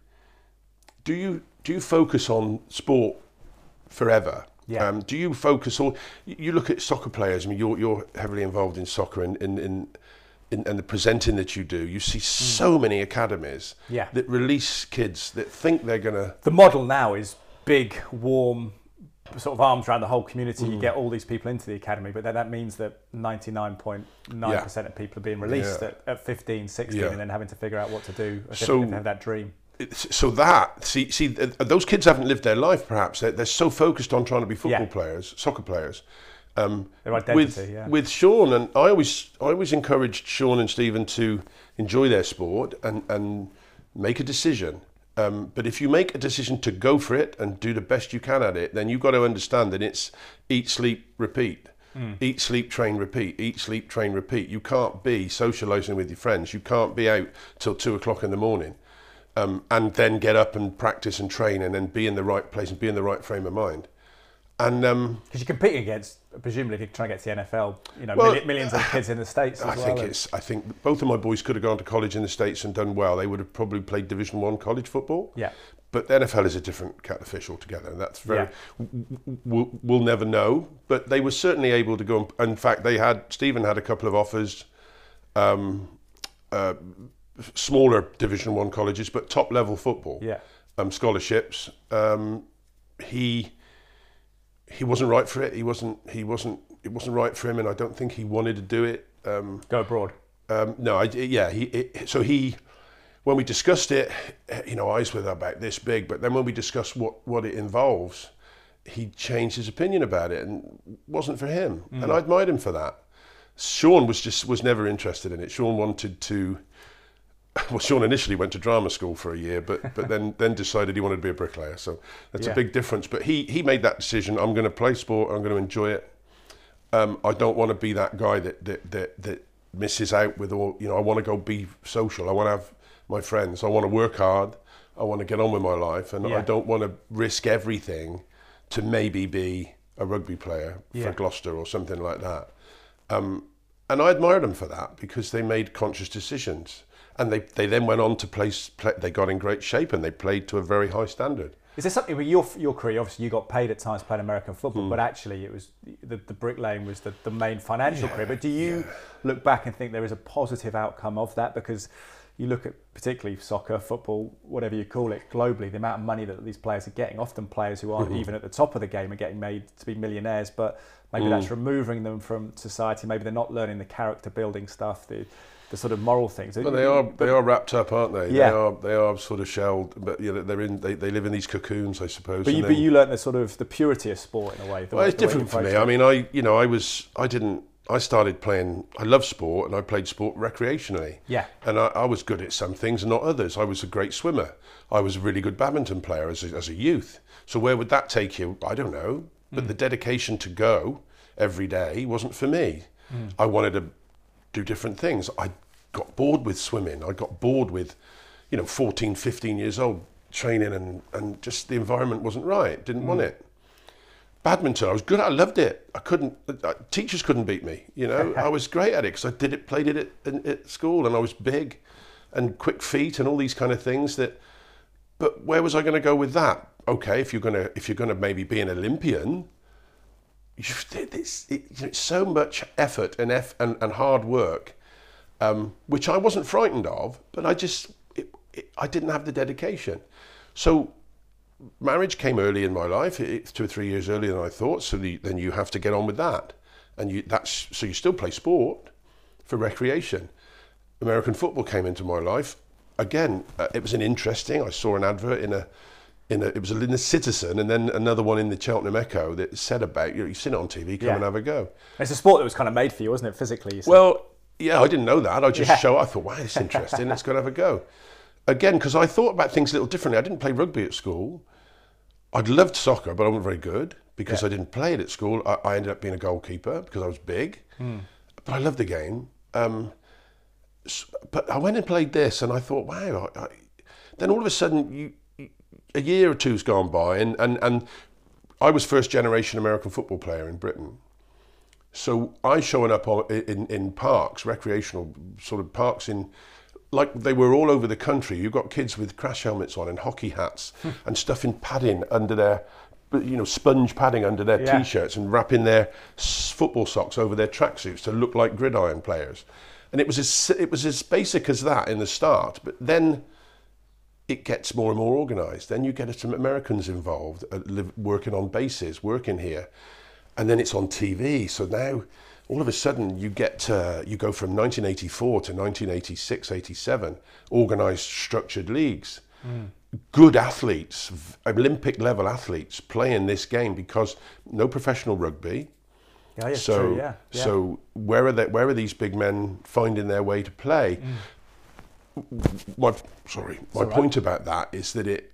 do you do you focus on sport forever? Yeah. Um, do you focus on? You look at soccer players. I mean, you're you're heavily involved in soccer and in, in, in, and the presenting that you do. You see so mm. many academies yeah. that release kids that think they're gonna. The model now is big, warm, sort of arms around the whole community. Mm. You get all these people into the academy, but then that means that 99.9% yeah. of people are being released yeah. at, at 15, 16, yeah. and then having to figure out what to do so, if they have that dream. So that see see those kids haven't lived their life. Perhaps they're, they're so focused on trying to be football players, soccer players. Um, their identity, with, yeah. With Sean and I always I always encouraged Sean and Stephen to enjoy their sport and and make a decision um, but if you make a decision to go for it and do the best you can at it, then you've got to understand that it's eat, sleep, repeat. Mm. Eat, sleep, train, repeat. Eat, sleep, train, repeat. You can't be socialising with your friends. You can't be out till two o'clock in the morning um, and then get up and practice and train and then be in the right place and be in the right frame of mind. And because um, you're competing against, presumably, if you're trying to get to the NFL, you know, well, millions of kids in the states. I well, think it's. I think both of my boys could have gone to college in the states and done well. They would have probably played Division One college football. Yeah. But the NFL is a different cat of fish altogether, and that's very. Yeah. We'll, we'll never know, but they were certainly able to go. And, in fact, they had Stephen had a couple of offers. Um, uh, smaller Division One colleges, but top level football. Yeah. Um, scholarships. Um, he he wasn't right for it. He wasn't. He wasn't. It wasn't right for him, and I don't think he wanted to do it. Um, Go abroad. Um, no, I, yeah. He it, so he when we discussed it, you know, eyes were about this big, but then when we discussed what what it involves, he changed his opinion about it and wasn't for him, mm. and I admired him for that. Sean was just was never interested in it. Sean wanted to well, Sean initially went to drama school for a year, but but then then decided he wanted to be a bricklayer. So that's yeah. a big difference. But he he made that decision. I'm going to play sport. I'm going to enjoy it. Um, I don't want to be that guy that that that, that misses out with all. You know, I want to go be social. I want to have my friends. I want to work hard. I want to get on with my life, and yeah. I don't want to risk everything to maybe be a rugby player yeah. for Gloucester or something like that. Um, and I admired them for that because they made conscious decisions and they, they then went on to play, play, They got in great shape and they played to a very high standard. Is there something with your your career? Obviously, you got paid at times playing American football, mm. but actually, it was the, the bricklaying was the, the main financial yeah, career. But do you yeah. look back and think there is a positive outcome of that? Because you look at particularly soccer, football, whatever you call it, globally, the amount of money that these players are getting. Often, players who aren't mm-hmm. even at the top of the game are getting made to be millionaires, but maybe mm. that's removing them from society. Maybe they're not learning the character building stuff. The, the sort of moral things. Well, they are they are wrapped up, aren't they? Yeah. They are they are sort of shelled, but yeah, they're in they, they live in these cocoons, I suppose. But you, then, but you learnt the sort of the purity of sport in a way. well, way, it's different for me. I mean, I you know I was I didn't I started playing. I love sport, and I played sport recreationally. Yeah. And I, I was good at some things and not others. I was a great swimmer. I was a really good badminton player as a, as a youth. So where would that take you? I don't know. But the mm. dedication to go every day wasn't for me. Mm. I wanted to do different things. I got bored with swimming. I got bored with, you know, 14, 15 years old training and, and just the environment wasn't right. Didn't want it. Badminton, I was good. I loved it. I couldn't. Uh, teachers couldn't beat me. You know, I was great at it because I did it, played it at, at school, and I was big, and quick feet, and all these kind of things. That, but where was I going to go with that? Okay, if you're gonna if you're gonna maybe be an Olympian, it's, it, it's so much effort and eff, and, and hard work, um, which I wasn't frightened of, but I just it, it, I didn't have the dedication. So marriage came early in my life, it's two or three years earlier than I thought. So the, then you have to get on with that, and you that's so you still play sport for recreation. American football came into my life. Again, uh, it was an interesting. I saw an advert in a in a it was in the Citizen, and then another one in the Cheltenham Echo that said about you. know, You've seen it on TV. Come Yeah. and have a go. It's a sport that was kind of made for you, wasn't it? Physically. said. Well, yeah, I didn't know that. I just Yeah. show. I thought, wow, this is interesting. Let's go and have a go. Again, because I thought about things a little differently. I didn't play rugby at school. I'd loved soccer, but I wasn't very good because I didn't play it at school. I, I ended up being a goalkeeper because I was big. But I loved the game. Um, but I went and played this, and I thought, wow. I, I, then all of a sudden, you- a year or two's gone by, and, and, and I was first generation American football player in Britain. So I showing up on, in, in parks, recreational sort of parks in, like they were all over the country. You've got kids with crash helmets on and hockey hats hmm. and stuff in padding under their, you know, sponge padding under their Yeah. t-shirts and wrapping their football socks over their tracksuits to look like gridiron players. And it was as it was as basic as that in the start, but then it gets more and more organised. Then you get some Americans involved, uh, live, working on bases, working here, and then it's on TV. So now, all of a sudden, you get uh, you go from 1984 to 1986, 87, organised, structured leagues. Good athletes, Olympic level athletes, playing this game because no professional rugby. yeah, yeah, so, true, yeah, yeah. so where are they, where are these big men finding their way to play? My sorry, my right. point about that is that it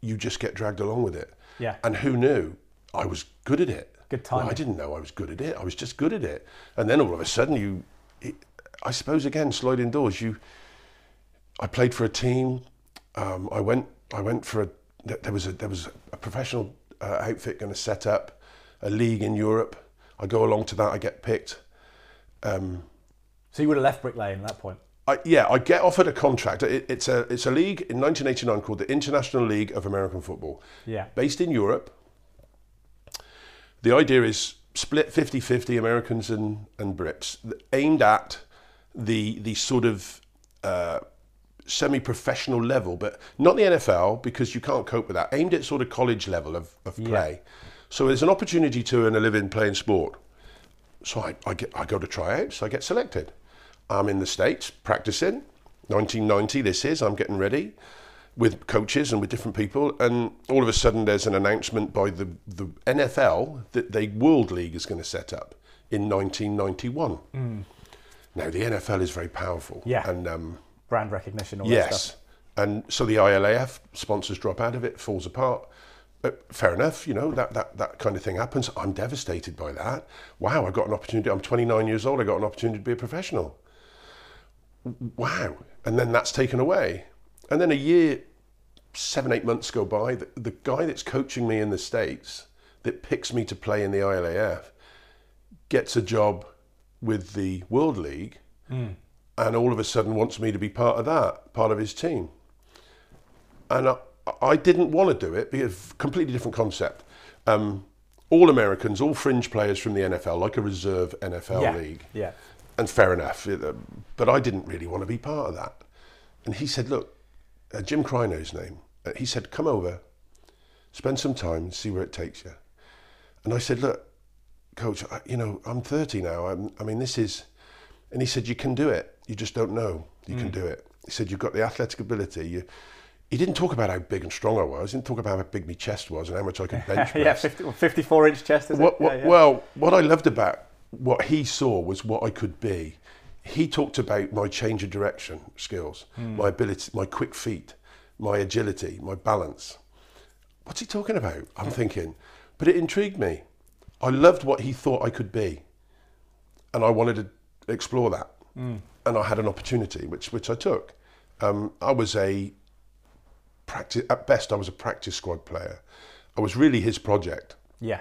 you just get dragged along with it. Yeah. And who knew I was good at it? Good Well, I didn't know I was good at it. I was just good at it. And then all of a sudden, you, it, I suppose again, sliding doors. You, I played for a team. Um, I went. I went for a. There was a there was a professional uh, outfit going to set up a league in Europe. I go along to that. I get picked. Um, so you would have left bricklaying at that point. I, yeah, I get offered a contract. It, it's a it's a league in 1989 called the International League of American Football, Yeah. based in Europe. The idea is split 50-50 Americans and, and Brits, aimed at the the sort of uh, semi-professional level, but not the NFL because you can't cope with that. Aimed at sort of college level of, of play. So there's an opportunity to earn a living playing sport. So I, I, get, I go to tryouts, I get selected. I'm in the States practicing. 1990, this is, I'm getting ready with coaches and with different people. And all of a sudden, there's an announcement by the, the NFL that the World League is going to set up in 1991. Now, the NFL is very powerful. Yeah. And um, Brand recognition, all that Yes. And so the ILAF sponsors drop out of it, falls apart. Uh, fair enough, you know, that, that, that kind of thing happens. I'm devastated by that. Wow, I got an opportunity. I'm 29 years old. I got an opportunity to be a professional. Wow. And then that's taken away. And then a year, seven, eight months go by. The, the guy that's coaching me in the States that picks me to play in the ILAF gets a job with the World League and all of a sudden wants me to be part of that, part of his team. And I, I didn't want to do it because completely different concept. Um, all Americans, all fringe players from the NFL, like a reserve NFL yeah. league. Yeah. And fair enough, but I didn't really want to be part of that. And he said, "Look, uh, Jim Crino's name." Uh, he said, "Come over, spend some time, see where it takes you." And I said, "Look, coach, I, you know, I'm 30 now. I'm, I mean, this is." And he said, "You can do it. You just don't know you can do it." He said, "You've got the athletic ability." You, he didn't talk about how big and strong I was. He didn't talk about how big my chest was and how much I could bench press. yeah, 50, 54 inch chest, is What, it? what, yeah, yeah. Well, what I loved about what he saw was what I could be. He talked about my change of direction skills, my ability, my quick feet, my agility, my balance. What's he talking about? I'm thinking, but it intrigued me. I loved what he thought I could be, and I wanted to explore that. And I had an opportunity, which which I took. Um, I was a practice at best. I was a practice squad player. I was really his project Yeah.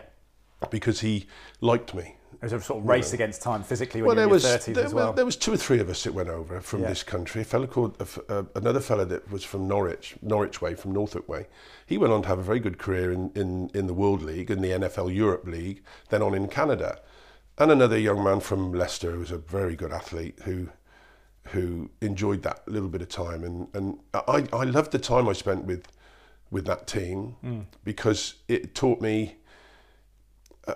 because he liked me. It was a sort of race against time physically when Well, you there were in was your 30s there, as were- well. there was two or three of us that went over from Yeah. this country. A fellow called uh, another fellow that was from Norwich, Norwich way, from Norfolk way. He went on to have a very good career in, in, in the World League and the NFL Europe League, then on in Canada, and another young man from Leicester who was a very good athlete who who enjoyed that little bit of time and and I, I loved the time I spent with with that team Mm. because it taught me.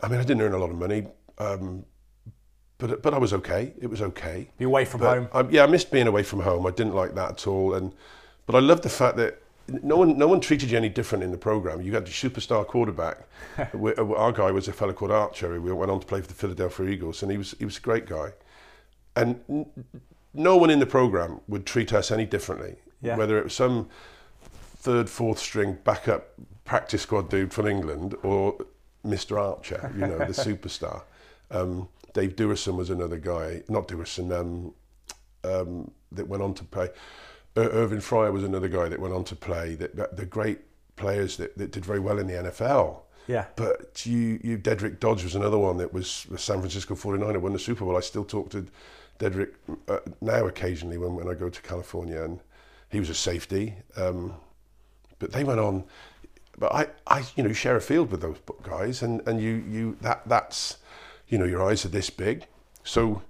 I mean, I didn't earn a lot of money. Um, but but I was okay. It was okay. Be away from But home. I, yeah, I missed being away from home. I didn't like that at all. And but I loved the fact that no one no one treated you any different in the program. You had the superstar quarterback. We- Our guy was a fellow called Archer. We went on to play for the Philadelphia Eagles, and he was he was a great guy. And no one in the program would treat us any differently. Yeah. Whether it was some third, fourth string backup practice squad dude from England or Mr. Archer, you know, the superstar. Um, Dave Dewison was another guy, not Dewison, um, um, that went on to play. Ir- Irvin Fryer was another guy that went on to play. That, that the great players that, that did very well in the NFL. Yeah. But you, you, Dedrick Dodge was another one that was the San Francisco 49er, won the Super Bowl. I still talk to Dedrick uh, now occasionally when, when I go to California, and he was a safety. Um, but they went on. But I, I, you know, share a field with those guys, and, and you, you that that's, you know, your eyes are this big, so.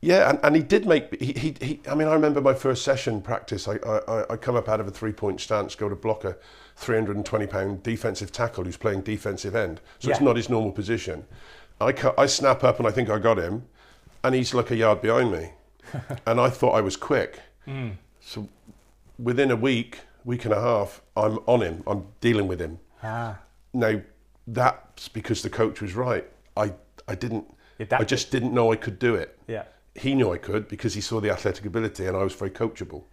Yeah, and, and he did make. He, he, he I mean, I remember my first session practice. I, I, I come up out of a three point stance, go to block a 320 pound defensive tackle who's playing defensive end. So it's not his normal position. I, I snap up and I think I got him, and he's like a yard behind me. and I thought I was quick. So within a week, week and a half, I'm on him. I'm dealing with him. Ah. Now, that's because the coach was right. I, I didn't. I just didn't know I could do it Yeah. he knew I could because he saw the athletic ability and I was very coachable.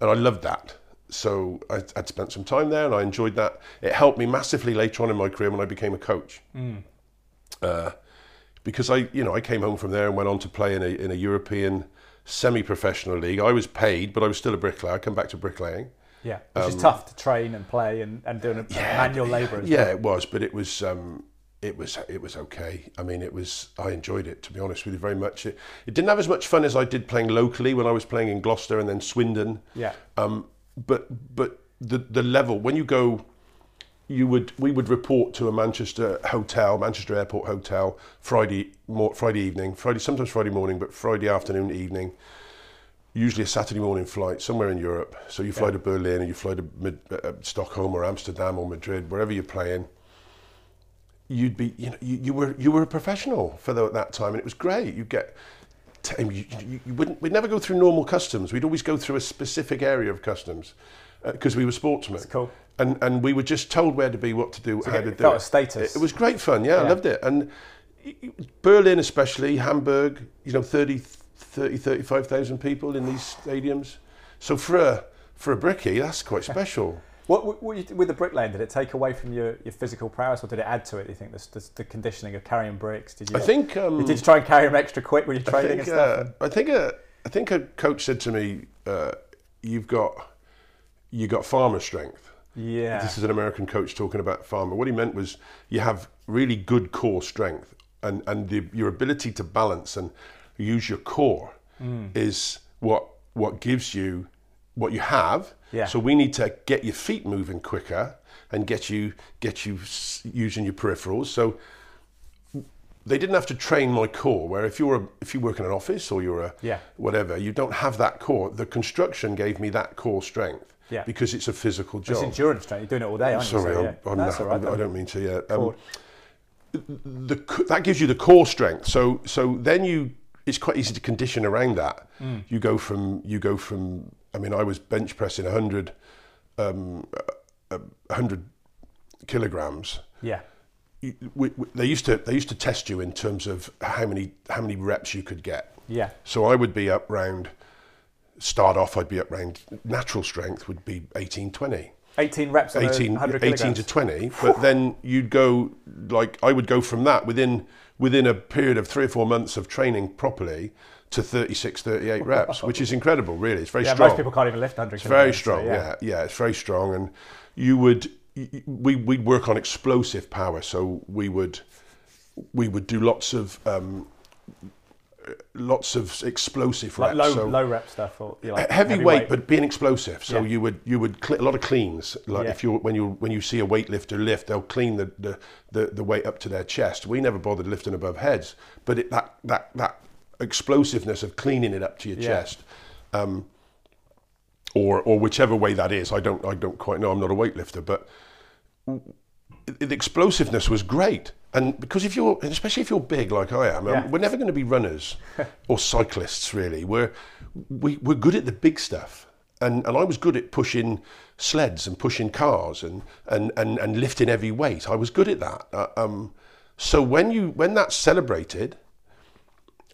And I loved that. So I, I'd spent some time there and I enjoyed that. It helped me massively later on in my career when I became a coach. Uh, because I, you know, I came home from there and went on to play in a, in a European semi-professional league. I was paid, but I was still a bricklayer. I come back to bricklaying. Yeah. Which is tough to train and play and, and doing a manual labour Yeah, well. it was, but it was um, it was it was okay. I mean, it was I enjoyed it to be honest with you very much. It, it didn't have as much fun as I did playing locally when I was playing in Gloucester and then Swindon. Yeah. Um, but but the the level when you go, you would we would report to a Manchester hotel, Manchester Airport hotel, Friday mor- Friday evening, Friday sometimes Friday morning, but Friday afternoon, evening. Usually a Saturday morning flight somewhere in Europe. So you fly to Berlin and you fly to Mid- uh, Stockholm or Amsterdam or Madrid, wherever you're playing. You'd be, you know, you, you were you were a professional for the, that time, and it was great. You get, t- I mean, you, you, you wouldn't, we'd never go through normal customs. We'd always go through a specific area of customs uh, because we were sportsmen. cool. And and we were just told where to be, what to do, how it to do felt it. a status. It, it was great fun. Yeah, I loved it. And Berlin, especially Hamburg, you know, 30, 30 35,000 people in these stadiums. So for a for a brickie, that's quite special. What, what, you, with the bricklaying, did it take away from your, your physical prowess or did it add to it, do you think, the, the, the conditioning of carrying bricks? Did you, I think. Um, did you try and carry them extra quick when you're training think, and stuff? uh, I think a I think a coach said to me, uh, "You've got you got farmer strength." yeah. This is an American coach talking about farmer. What he meant was you have really good core strength, and and the, your ability to balance and use your core Mm. is what what gives you what you have. Yeah. So we need to get your feet moving quicker and get you get you using your peripherals. So they didn't have to train my core. Where if you're a, if you work in an office or you're a Yeah. whatever, you don't have that core. The construction gave me that core strength Yeah. because it's a physical job. It's endurance training. You're doing it all day, aren't Sorry, you? So, I'm, yeah. I'm That's not- all right. I don't mean to. Yeah, um, the that gives you the core strength. So so then you it's quite easy to condition around that. Mm. You go from you go from. I mean, I was bench pressing 100, um, uh, 100 kilograms, Yeah. you- we, we, they used to they used to test you in terms of how many how many reps you could get. Yeah. So I would be up round. Start off, I'd be up round. Natural strength would be 18, 20. 18 reps on 18, 18 to 20 but then you'd go like i would go from that within within a period of three or four months of training properly to 36 38 reps which is incredible really it's very yeah, strong most people can't even lift 100 it's very kilograms, so strong yeah. yeah it's very strong and you would we we'd work on explosive power so we would we would do lots of um, lots of explosive Like reps low, so low rep stuff. Or, you like heavy, weight, but being explosive. So Yeah. you would you would cl- a lot of cleans. Like Yeah. if you when you when you see a weightlifter lift, they'll clean the, the, the, the weight up to their chest. We never bothered lifting above heads, but it, that that that explosiveness of cleaning it up to your Yeah. chest, um, or or whichever way that is. I don't I don't quite know. I'm not a weightlifter, but the explosiveness was great. And because if you're, especially if you're big like I am, um, Yeah. we're never going to be runners or cyclists really. We're, we, we're good at the big stuff. And, and I was good at pushing sleds and pushing cars and, and, and, and lifting heavy weight. I was good at that. Uh, um, so when, you, when that's celebrated,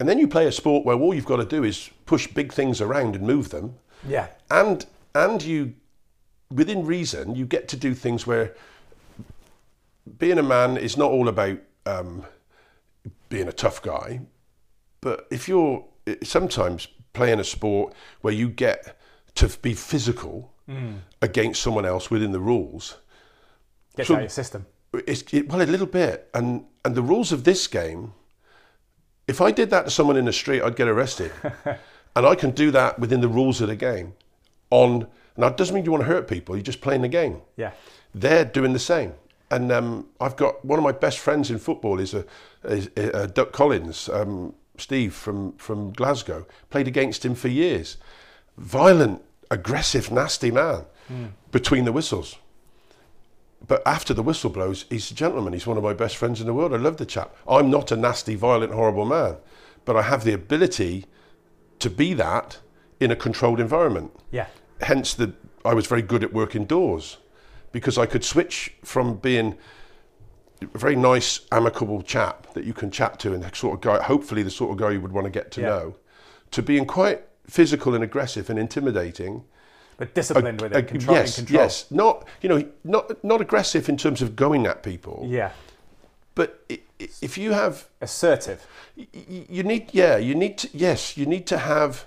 and then you play a sport where all you've got to do is push big things around and move them, Yeah. and and you within reason you get to do things where being a man is not all about um, being a tough guy but if you're sometimes playing a sport where you get to be physical against someone else within the rules Gets So- out of your system. it's, it, well, a little bit. And and the rules of this game, if I did that to someone in the street, I'd get arrested. and I can do that within the rules of the game. On now, it doesn't mean you want to hurt people. You're just playing the game. Yeah. They're doing the same. And um, I've got one of my best friends in football is a, is a, Duck Collins, um, Steve from from Glasgow. Played against him for years. Violent, aggressive, nasty man. Between the whistles but after the whistle blows, he's a gentleman. He's one of my best friends in the world. I love the chap. I'm not a nasty, violent, horrible man, but I have the ability to be that in a controlled environment. Yeah. Hence, the I was very good at working doors because I could switch from being a very nice, amicable chap that you can chat to and the sort of guy, hopefully the sort of guy you would want to get to Yeah. know, to being quite physical and aggressive and intimidating But disciplined with uh, it. Controlling yes, control. yes. Not you know, not not aggressive in terms of going at people, Yeah. but if you have, Assertive. y- you need, yeah, you need to, yes, you need to have.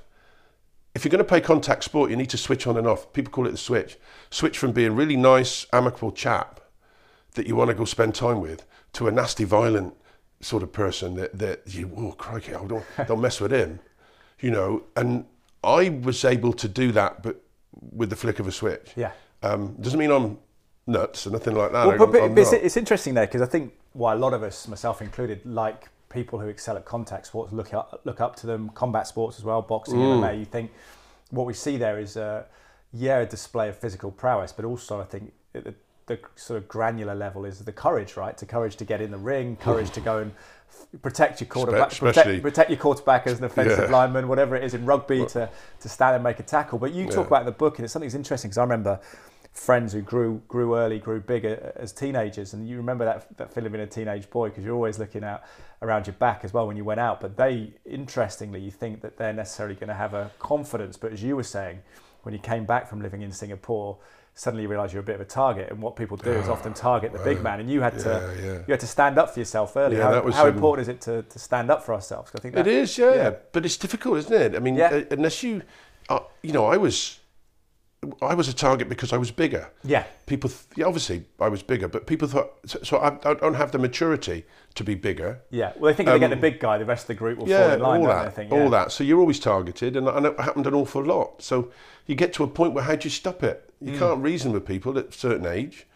If you're going to play contact sport, you need to switch on and off. People call it the switch. Switch from being really nice, amicable chap that you want to go spend time with to a nasty, violent sort of person that, that you, oh, crikey, I don't, don't mess with him. You know, and I was able to do that, but with the flick of a switch. Yeah. Um, doesn't mean I'm nuts or nothing like that. Well, but, but, it's, it's interesting there because I think why a lot of us, myself included, like people who excel at contact sports, look up, look up to them. Combat sports as well, boxing, Mm. MMA. You think what we see there is, uh, yeah, a display of physical prowess, but also I think at the, the sort of granular level is the courage, right? To courage to get in the ring, courage to go and protect your quarterback, protect, protect your quarterback as an offensive Yeah. lineman, whatever it is in rugby, to, to stand and make a tackle. But you talk Yeah. about in the book, and it's something that's interesting because I remember friends who grew grew early, grew bigger as teenagers, and you remember that that feeling of being a teenage boy because you're always looking out around your back as well when you went out. But they, interestingly, you think that they're necessarily going to have a confidence, but as you were saying, when you came back from living in Singapore. Suddenly you realise you're a bit of a target, and what people do is often target the big man. And you had to, Yeah, yeah. you had to stand up for yourself early. Yeah, how how um, important is it to, to stand up for ourselves? I think It that, is, yeah. yeah. But it's difficult, isn't it? I mean, Yeah. uh, unless you, uh, you know, I was, I was a target because I was bigger. Yeah, People, th- yeah, obviously, I was bigger, but people thought so. so I, I don't have the maturity to be bigger. yeah. Well, they think if they get the big guy, the rest of the group will fall in line. all that, think, all that. So you're always targeted, and, and it happened an awful lot. So you get to a point where how do you stop it? You Hmm. can't reason with people at a certain age,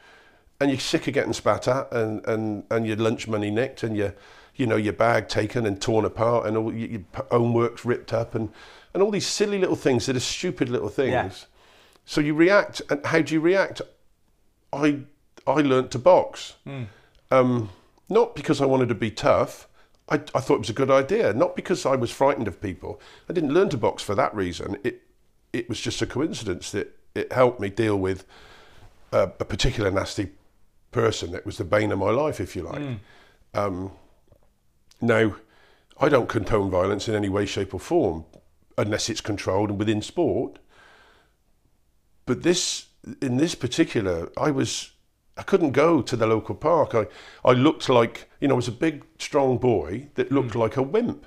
and you're sick of getting spat at, and, and, and your lunch money nicked, and your you know your bag taken and torn apart, and all your, your homework's ripped up, and and all these silly little things that are stupid little things. Yeah. So you react, and how do you react? I I learnt to box, um, not because I wanted to be tough. I, I thought it was a good idea, not because I was frightened of people. I didn't learn to box for that reason. It it was just a coincidence that it helped me deal with a, a particular nasty person that was the bane of my life, if you like. Mm. Um, now, I don't condone violence in any way, shape, or form, unless it's controlled and within sport. But this, in this particular, I was, I couldn't go to the local park. I, I looked like, you know, I was a big, strong boy that looked mm. like a wimp.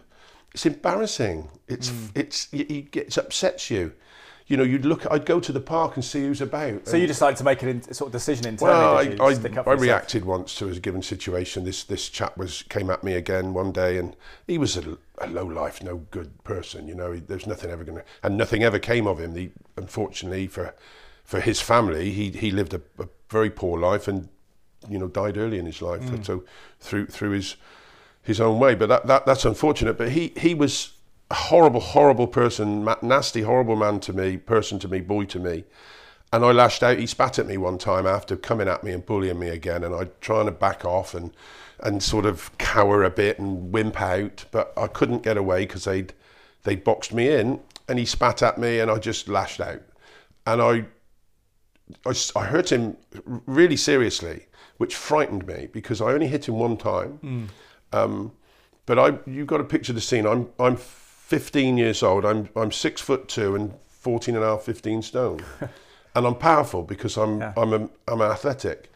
It's embarrassing. It's, mm. it's, it, it gets upsets you. You know, you'd look. I'd go to the park and see who's about. So you decided to make a sort of decision internally. Well. I, I, I reacted once to a given situation. This this chap was came at me again one day, and he was a, a low life, no good person. You know, he, there's nothing ever going to, and nothing ever came of him. He, unfortunately for for his family, he he lived a, a very poor life and you know died early in his life. Mm. So through through his his own way, but that, that that's unfortunate. But he he was horrible, horrible person, nasty, horrible man to me, person to me, boy to me. And I lashed out. He spat at me one time after coming at me and bullying me again, and I trying to back off and and sort of cower a bit and wimp out, but I couldn't get away because they'd they boxed me in, and he spat at me, and I just lashed out, and I I hurt him really seriously, which frightened me because I only hit him one time. Um, but I, you've got to picture the scene. I'm, I'm 15 years old. I'm, I'm six foot two and 14 and a half, 15 stone, and I'm powerful because I'm, Yeah. I'm, a, I'm athletic.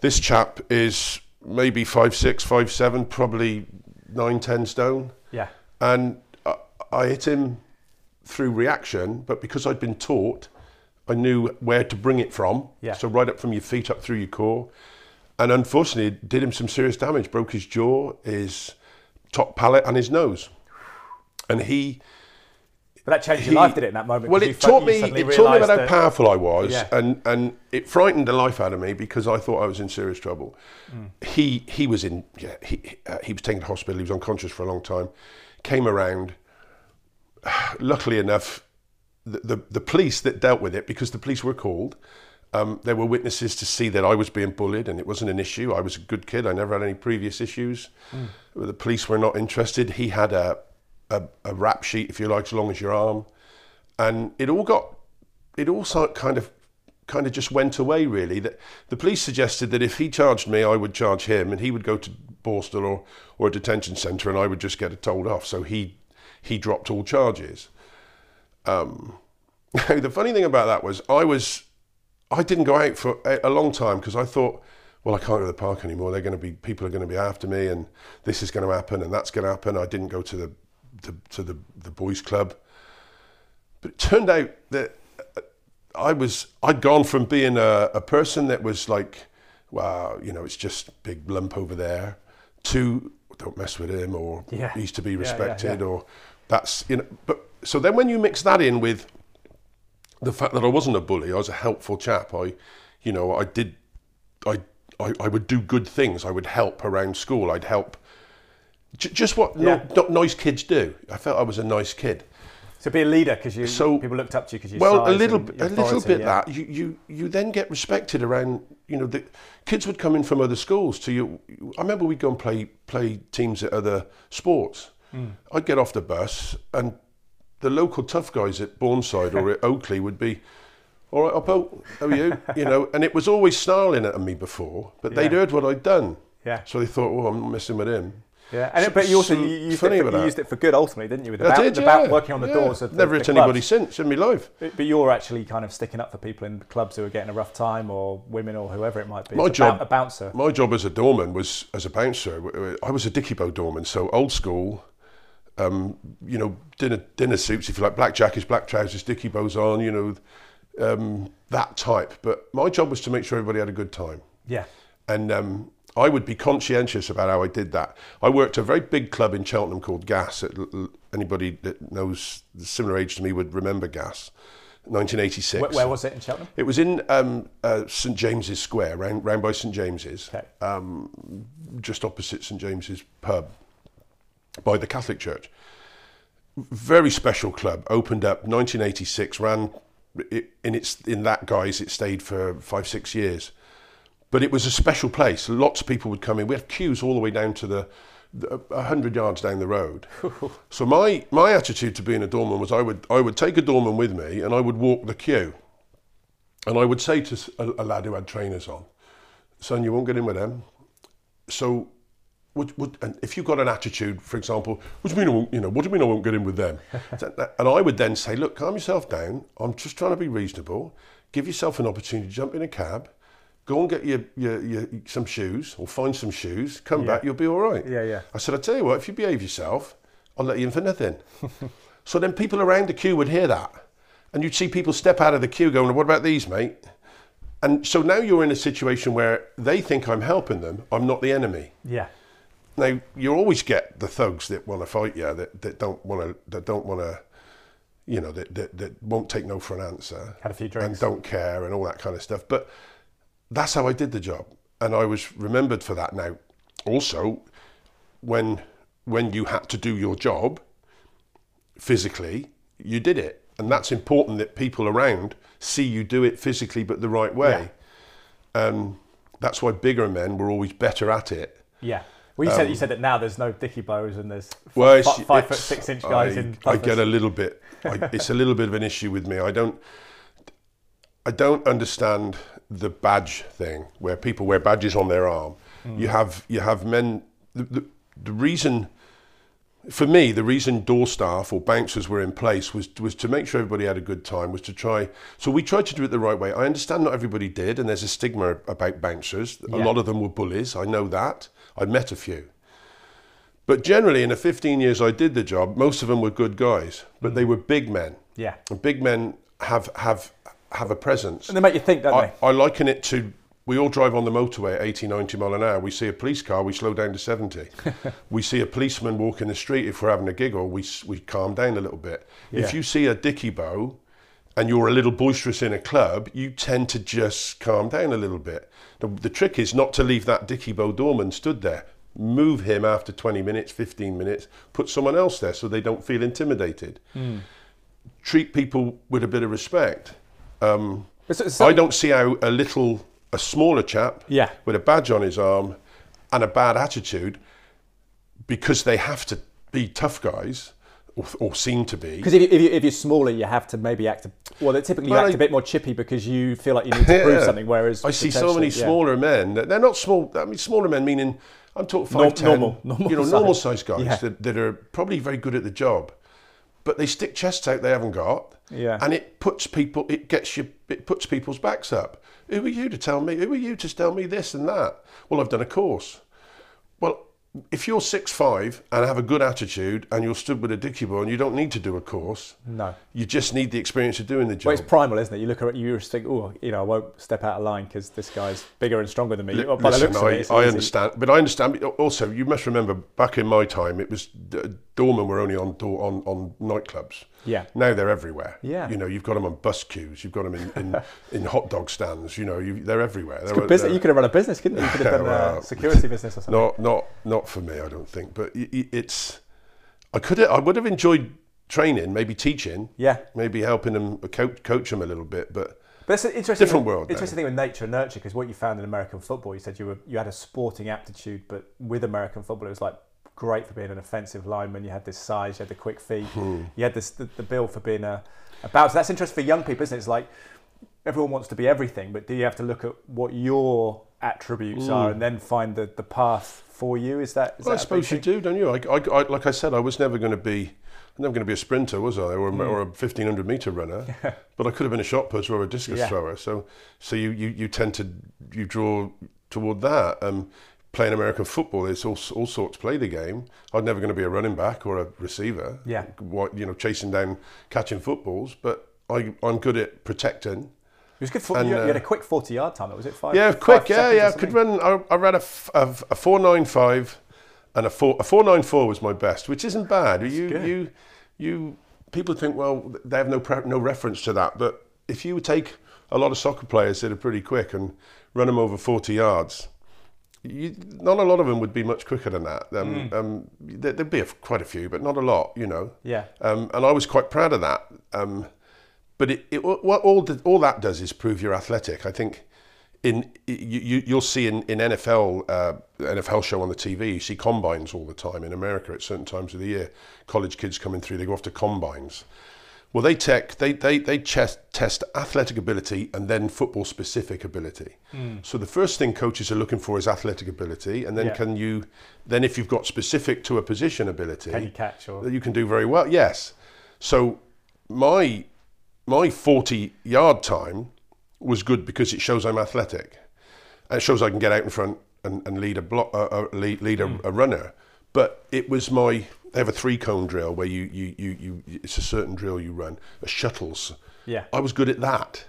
This chap is maybe five six, five seven, probably nine, ten stone Yeah. and I, I hit him through reaction, but because I'd been taught, I knew where to bring it from. Yeah. So right up from your feet, up through your core, and unfortunately, it did him some serious damage. Broke his jaw, his top palate, and his nose. And he, But that changed your life, did it, in that moment? Well, it taught me. It taught me about how powerful I was, Yeah. and and it frightened the life out of me because I thought I was in serious trouble. Mm. He he was in. Yeah, he uh, he was taken to hospital. He was unconscious for a long time. Came around. Luckily enough, the, the the police that dealt with it because the police were called. Um, there were witnesses to see that I was being bullied and it wasn't an issue. I was a good kid. I never had any previous issues. The police were not interested. He had a, a, a rap sheet, if you like, as long as your arm. And it all got, it all kind of, kind of just went away really. That the police suggested that if he charged me, I would charge him and he would go to Borstal or, or a detention centre and I would just get it told off. So he, he dropped all charges. Um, the funny thing about that was I was I didn't go out for a, a long time because I thought, well, I can't go to the park anymore. They're going to be people are going to be after me, and this is going to happen, and that's going to happen. I didn't go to the to, to the the boys' club, but it turned out that uh, I was I'd gone from being a, a person that was like, wow, you know, it's just big lump over there, to don't mess with him, or Yeah. he's to be Yeah, yeah, respected, yeah. or that's you know. But so then when you mix that in with the fact that I wasn't a bully, I was a helpful chap. I, you know, I did, I, I, I would do good things. I would help around school. I'd help. J- just what no, Yeah. not nice kids do. I felt I was a nice kid. So be a leader because you So- people looked up to you because you Well, a little, a little bit yeah. that you, you, you then get respected around. You know, the kids would come in from other schools to you. I remember we'd go and play play teams at other sports. Hmm. I'd get off the bus and the local tough guys at Bournside or at Oakley would be, all right, Oppo, how are you? you know, and it was always snarling at me before, but they'd heard what I'd done. Yeah. So they thought, well, I'm messing with him. Yeah, and it, but you also you used, it for, you used it for good ultimately, didn't you? With I about, did, about yeah, working on the yeah. doors of the, Never the hit anybody since in my life. But but you're actually kind of sticking up for people in clubs who are getting a rough time, or women, or whoever it might be. My It's job- a bouncer. My job as a doorman was as a bouncer. I was a dicky bow doorman, so old school. Um, you know, dinner dinner suits, if you like, black jackets, black trousers, dicky bows on. You know, um, that type. But my job was to make sure everybody had a good time, Yeah, and um, I would be conscientious about how I did that. I worked at a very big club in Cheltenham called Gas. Anybody that knows the similar age to me would remember Gas. 1986. where, where was it in Cheltenham? It was in um, uh, St James's Square, round, round by St James's, Okay. um, just opposite St James's pub, by the Catholic Church. Very special club. Opened up 1986. Ran it, in its in that guise. It stayed for five six years, but it was a special place. Lots of people would come in. We had queues all the way down to the. the- A hundred yards down the road. so my my attitude to being a doorman was I would I would take a doorman with me and I would walk the queue. And I would say to a lad who had trainers on, son, you won't get in with them. So, would, would, and if you've got an attitude, for example, what do you mean, I won't, you know, what do you mean I won't get in with them? and I would then say, look, calm yourself down. I'm just trying to be reasonable. Give yourself an opportunity to jump in a cab, go and get your, your, your some shoes or find some shoes, come Yeah. back, you'll be all right. Yeah, yeah. I said, I tell you what, if you behave yourself, I'll let you in for nothing. so then people around the queue would hear that. And you'd see people step out of the queue going, what about these, mate? And so now you're in a situation where they think I'm helping them, I'm not the enemy. Yeah. Now you always get the thugs that want to fight you, that, that don't want to, that don't want to, you know, that, that, that won't take no for an answer Had a few and don't care and all that kind of stuff. But that's how I did the job, and I was remembered for that. Now, also, when when you had to do your job physically, you did it, and that's important that people around see you do it physically, but the right way. Um, that's why bigger men were always better at it. Yeah. Well, you said you said that now there's no Dicky Bows and there's Um, Well, fi- it's, five foot six inch guys I, in. I get a little bit. I, it's a little bit of an issue with me. I don't. I don't understand the badge thing where people wear badges on their arm. Mm. You have you have men. The, the, the reason, for me, the reason door staff or bouncers were in place was was to make sure everybody had a good time. Was to try. So we tried to do it the right way. I understand not everybody did, and there's a stigma about bouncers. A lot of them were bullies. I know that. I met a few. But generally, in the 15 years I did the job, most of them were good guys, but they were big men. Yeah. And big men have have have a presence. And they make you think, don't I, they? I liken it to we all drive on the motorway at 80, 90 mile an hour. We see a police car, we slow down to 70. we see a policeman walking the street. If we're having a giggle, we, we calm down a little bit. Yeah. If you see a dicky bow and you're a little boisterous in a club, you tend to just calm down a little bit. The, the trick is not to leave that dicky bow doorman stood there. Move him after 20 minutes, 15 minutes, put someone else there so they don't feel intimidated. Hmm. Treat people with a bit of respect. Um, It's- it's I don't see how a little, a smaller chap Yeah. with a badge on his arm and a bad attitude, because they have to be tough guys or, or seem to be. Because if, you, if, you, if you're smaller, you have to maybe act. A, well, they typically you Well, act I- a bit more chippy because you feel like you need to prove something. Whereas I see so many yeah. smaller men. That they're not small. I mean, smaller men meaning I'm talking five normal- normal you know, size. normal size guys Yeah. that, that are probably very good at the job, but they stick chests out they haven't got. Yeah. And it puts people. It gets you. It puts people's backs up. Who are you to tell me? Who are you to tell me this and that? Well, I've done a course. Well, if you're six five and have a good attitude and you're stood with a dicky bow and you don't need to do a course. No. You just need the experience of doing the job. Well, it's primal, isn't it? You look at you just think, oh, you know, I won't step out of line because this guy's bigger and stronger than me. Well, by Listen, I, it, I understand, but I understand. Also, you must remember back in my time, it was doormen were only on door, on on nightclubs. Yeah. Now they're everywhere. Yeah. You know, you've got them on bus queues, you've got them in, in, in hot dog stands. You know, you, they're everywhere. They're, business. they're- You could have run a business, couldn't you? You could have done Well, a security business or something. not not not for me, I don't think. But it's I could I would have enjoyed training, maybe teaching, Yeah. maybe helping them uh, coach coach them a little bit, but. But it's an interesting, Different world, though. Interesting thing with nature and nurture because what you found in American football, you said you were you had a sporting aptitude, but with American football, it was like great for being an offensive lineman. You had this size, you had the quick feet, Hmm. you had this the, the bill for being a, a bouncer. That's interesting for young people, isn't it? It's like everyone wants to be everything, but do you have to look at what your attributes are and then find the, the path for you? Is that? Is. Well, I that big suppose you do, don't you? I, I, I, like I said, I was never going to be, never going to be a sprinter, was I, or, a Hmm. or a fifteen hundred meter runner. but I could have been a shot putter or a discus Yeah. thrower. So, so you, you, you tend to you draw toward that. Um, playing American football, there's all, all sorts play the game. I'm never going to be a running back or a receiver. Yeah. What you know, chasing down, catching footballs. But I, I'm good at protecting. It was good for And, you, had uh, a quick forty yard time. Was it five? Yeah, five quick. Yeah, seconds yeah. I could run. I, I ran a four nine five, and a four a four nine four was my best, which isn't bad. you good. you you people think well they have no pre- no reference to that, but if you take a lot of soccer players that are pretty quick and run them over forty yards. You, not a lot of them would be much quicker than that. Um, um, there, there'd be a, quite a few, but not a lot, you know. Yeah. Um, and I was quite proud of that. Um, but it, it, what all, the, all that does is prove you're athletic. I think in you, you, you'll see in, in NFL uh, NFL show on the TV, you see combines all the time in America at certain times of the year. College kids coming through, they go off to combines. Well, they tech they they they chest, test athletic ability and then football specific ability. Hmm. So the first thing coaches are looking for is athletic ability, and then Yeah. can you then if you've got specific to a position ability, Can you catch or that you can do very well. Yes. So my my 40 yard time was good because it shows I'm athletic. It shows I can get out in front and, and lead a block, uh, uh, lead, lead a, a runner. But it was my they have a three cone drill where you, you, you, you it's a certain drill you run, a shuttles. yeah. I was good at that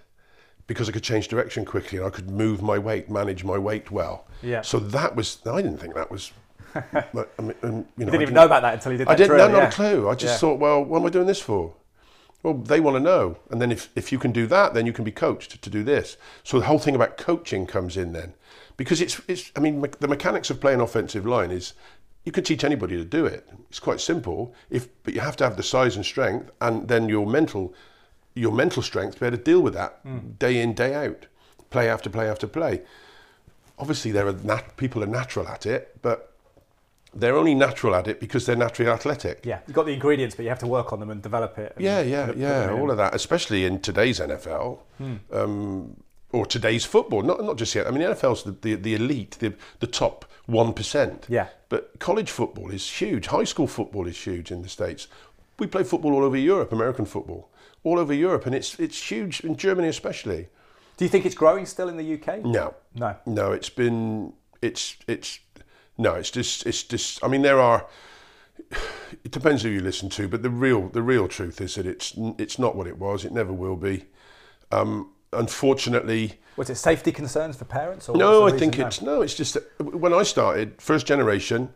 because I could change direction quickly and I could move my weight, manage my weight well. Yeah. So that was I didn't think that was. but, I mean, um, you know, You I didn't even know about that until you did that I didn't drill. know, not yeah. a clue. I just Yeah. thought, well, what am I doing this for? Well, they want to know. And then if, if you can do that, then you can be coached to do this. So the whole thing about coaching comes in then. Because it's, it's I mean, me- the mechanics of playing offensive line is you can teach anybody to do it. It's quite simple. If But you have to have the size and strength and then your mental, your mental strength to be able to deal with that Hmm. day in, day out, play after play after play. Obviously, there are nat- people are natural at it, but they're only natural at it because they're naturally athletic. Yeah, you've got the ingredients, but you have to work on them and develop it. and Yeah, yeah, put- put yeah. Hmm. All of that, especially in today's NFL um, or today's football. Not not just yet. I mean, the NFL's the, the, the elite, the the top one percent. Yeah. But college football is huge. High school football is huge in the states. We play football all over Europe, American football, all over Europe, and it's it's huge in Germany especially. Do you think it's growing still in the UK? No, No. no. It's been it's it's no. It's just it's just. I mean, there are. It depends who you listen to, but the real the real truth is that it's it's not what it was. It never will be. Um, unfortunately, Was it safety concerns for parents? Or no. I think it's no. It's just when I started, first generation,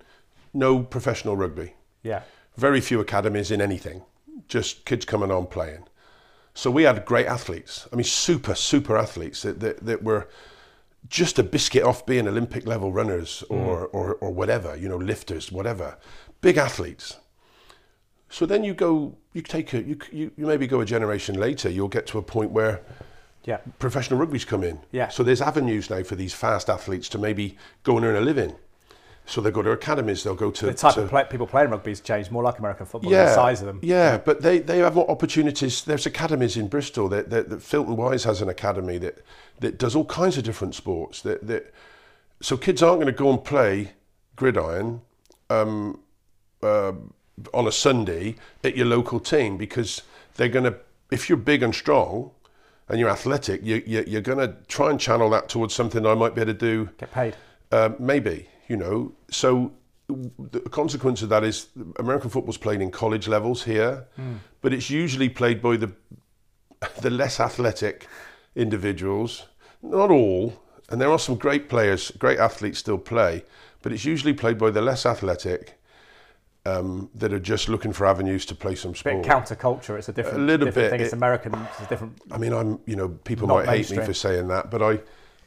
no professional rugby. Yeah. Very few academies in anything. Just kids coming on playing. So we had great athletes. I mean, super super athletes that that, that were just a biscuit off being Olympic level runners mm. or, or, or whatever, you know, lifters, whatever. Big athletes. So then you go, you take a, you, you, you maybe go a generation later, you'll get to a point where Yeah. professional rugby's come in. Yeah. So there's avenues now for these fast athletes to maybe go and earn a living. So they go to academies, they'll go to. The type to- of play, people playing rugby has changed, more like American football, yeah, the size of them. Yeah, but they, they have more opportunities. There's academies in Bristol. That, that, that Filton Wise has an academy that, that does all kinds of different sports. That, that so kids aren't going to go and play gridiron um, uh, on a Sunday at your local team because they're going to. If you're big and strong and you're athletic, you, you, you're going to try and channel that towards something I might be able to do Get paid. uh, maybe, you know. So the consequence of that is American football's played in college levels here, but it's usually played by the the less athletic individuals. Not all, and there are some great players, great athletes still play, but it's usually played by the less athletic um, that are just looking for avenues to play some sport. A Bit counterculture. It's a different, A little different bit. thing. It's It- American. It's a different. I mean, I'm, you know, people might hate me for saying that, but I,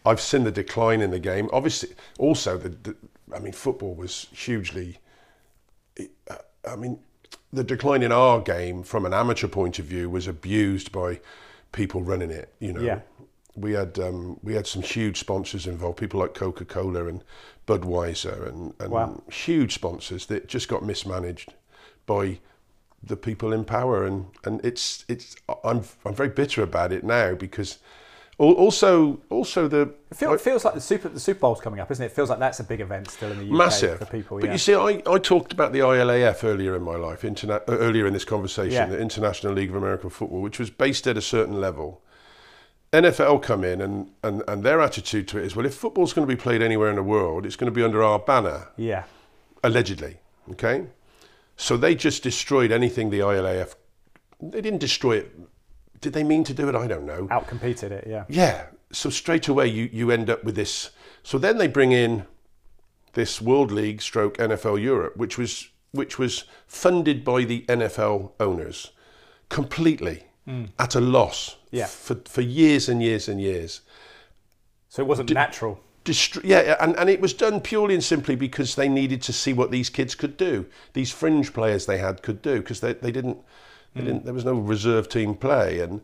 I've seen the decline in the game. Obviously, also the, the I mean, football was hugely. I mean, the decline in our game from an amateur point of view was abused by people running it. You know, Yeah. we had um, we had some huge sponsors involved, people like Coca Cola and Budweiser, and, and Wow. huge sponsors that just got mismanaged by the people in power, and, and it's it's I'm I'm very bitter about it now because also also the It, feel, it feels like the Super the Super Bowl's coming up, isn't it? It feels like that's a big event still in the UK massive for people. But yeah. you see, I, I talked about the ILAF earlier in my life, interna- earlier in this conversation, Yeah. the International League of American Football, which was based at a certain level. NFL come in and, and, and their attitude to it is, well, if football's going to be played anywhere in the world, it's going to be under our banner, yeah. allegedly. Okay, so they just destroyed anything the ILAF. They didn't destroy it. Did they mean to do it? I don't know. Outcompeted it. Yeah. Yeah. So straight away you, you end up with this. So then they bring in this World League stroke NFL Europe, which was which was funded by the NFL owners completely hmm. at a loss Yeah. for, for years and years and years. So it wasn't natural. Distr- yeah, and, and it was done purely and simply because they needed to see what these kids could do. These fringe players they had could do because they, they didn't they hmm. didn't there was no reserve team play and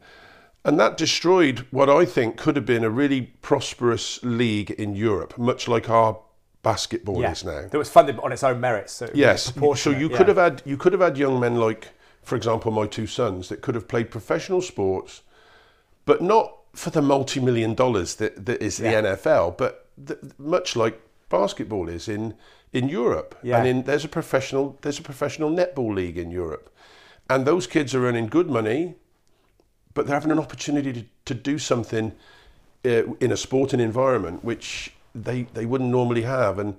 and that destroyed what I think could have been a really prosperous league in Europe, much like our basketball Yeah. is now. That was funded on its own merits. So Yes. So you yeah. could have had you could have had young men like for example, my two sons that could have played professional sports, but not for the multi-million dollars that, that is Yeah. the NFL, but th- much like basketball is in in Europe. Yeah. And in, there's a professional there's a professional netball league in Europe, and those kids are earning good money, but they're having an opportunity to, to do something uh, in a sporting environment which they they wouldn't normally have and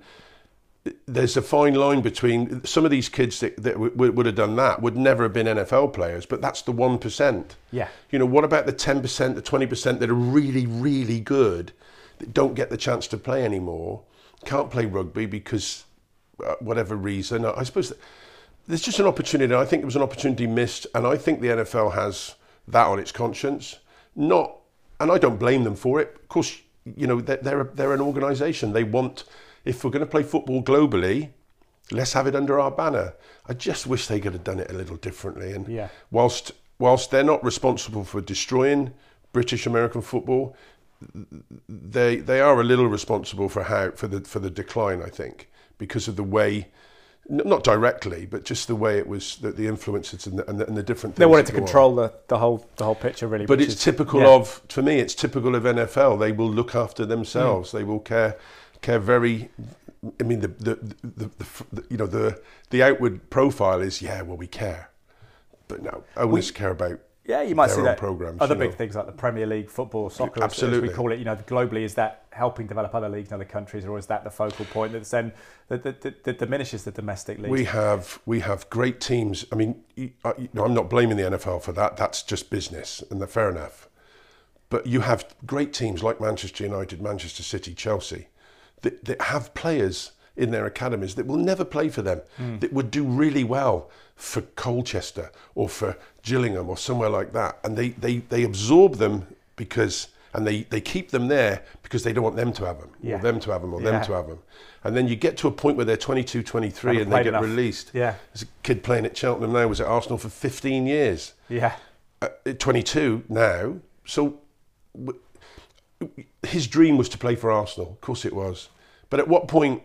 there's a fine line between some of these kids that, that w- w- would have done that would never have been NFL players, but that's the one percent. Yeah. You know, what about the ten percent, the twenty percent that are really, really good that don't get the chance to play anymore, can't play rugby because uh, whatever reason? I suppose there's just an opportunity. I think it was an opportunity missed, and I think the NFL has that on its conscience. Not, and I don't blame them for it. Of course, you know they're they're, they're an organisation. They want if we're going to play football globally, let's have it under our banner. I just wish they could have done it a little differently. And Yeah. whilst whilst they're not responsible for destroying British American football, they they are a little responsible for how for the for the decline. I think because of the way. Not directly, but just the way it was, the, the influences and the, and the, and the different. They wanted to on. control the, the whole the whole picture really. But it's is- typical yeah. of, for me, it's typical of NFL. They will look after themselves. Mm. They will care, care very. I mean, the the, the, the, you know the the outward profile is yeah, well we care, but no, owners care about. Yeah, you might see that. programs, other big know. things like the Premier League, football, soccer, Absolutely. we call it. You know, globally, is that helping develop other leagues in other countries, or is that the focal point that's then that, that, that, that diminishes the domestic league? We have we have great teams. I mean, you, you know, I'm not blaming the NFL for that. That's just business, and they're fair enough. But you have great teams like Manchester United, Manchester City, Chelsea, that, that have players in their academies that will never play for them, that would do really well for Colchester or for Gillingham or somewhere like that. And they, they, they absorb them because, and they, they keep them there because they don't want them to have them, Yeah. or them to have them, or Yeah. them to have them. And then you get to a point where they're 22, 23 and they get enough. released. Yeah. There's a kid playing at Cheltenham now, was at Arsenal for 15 years yeah, uh, 22 now. So w- his dream was to play for Arsenal. Of course it was. But at what point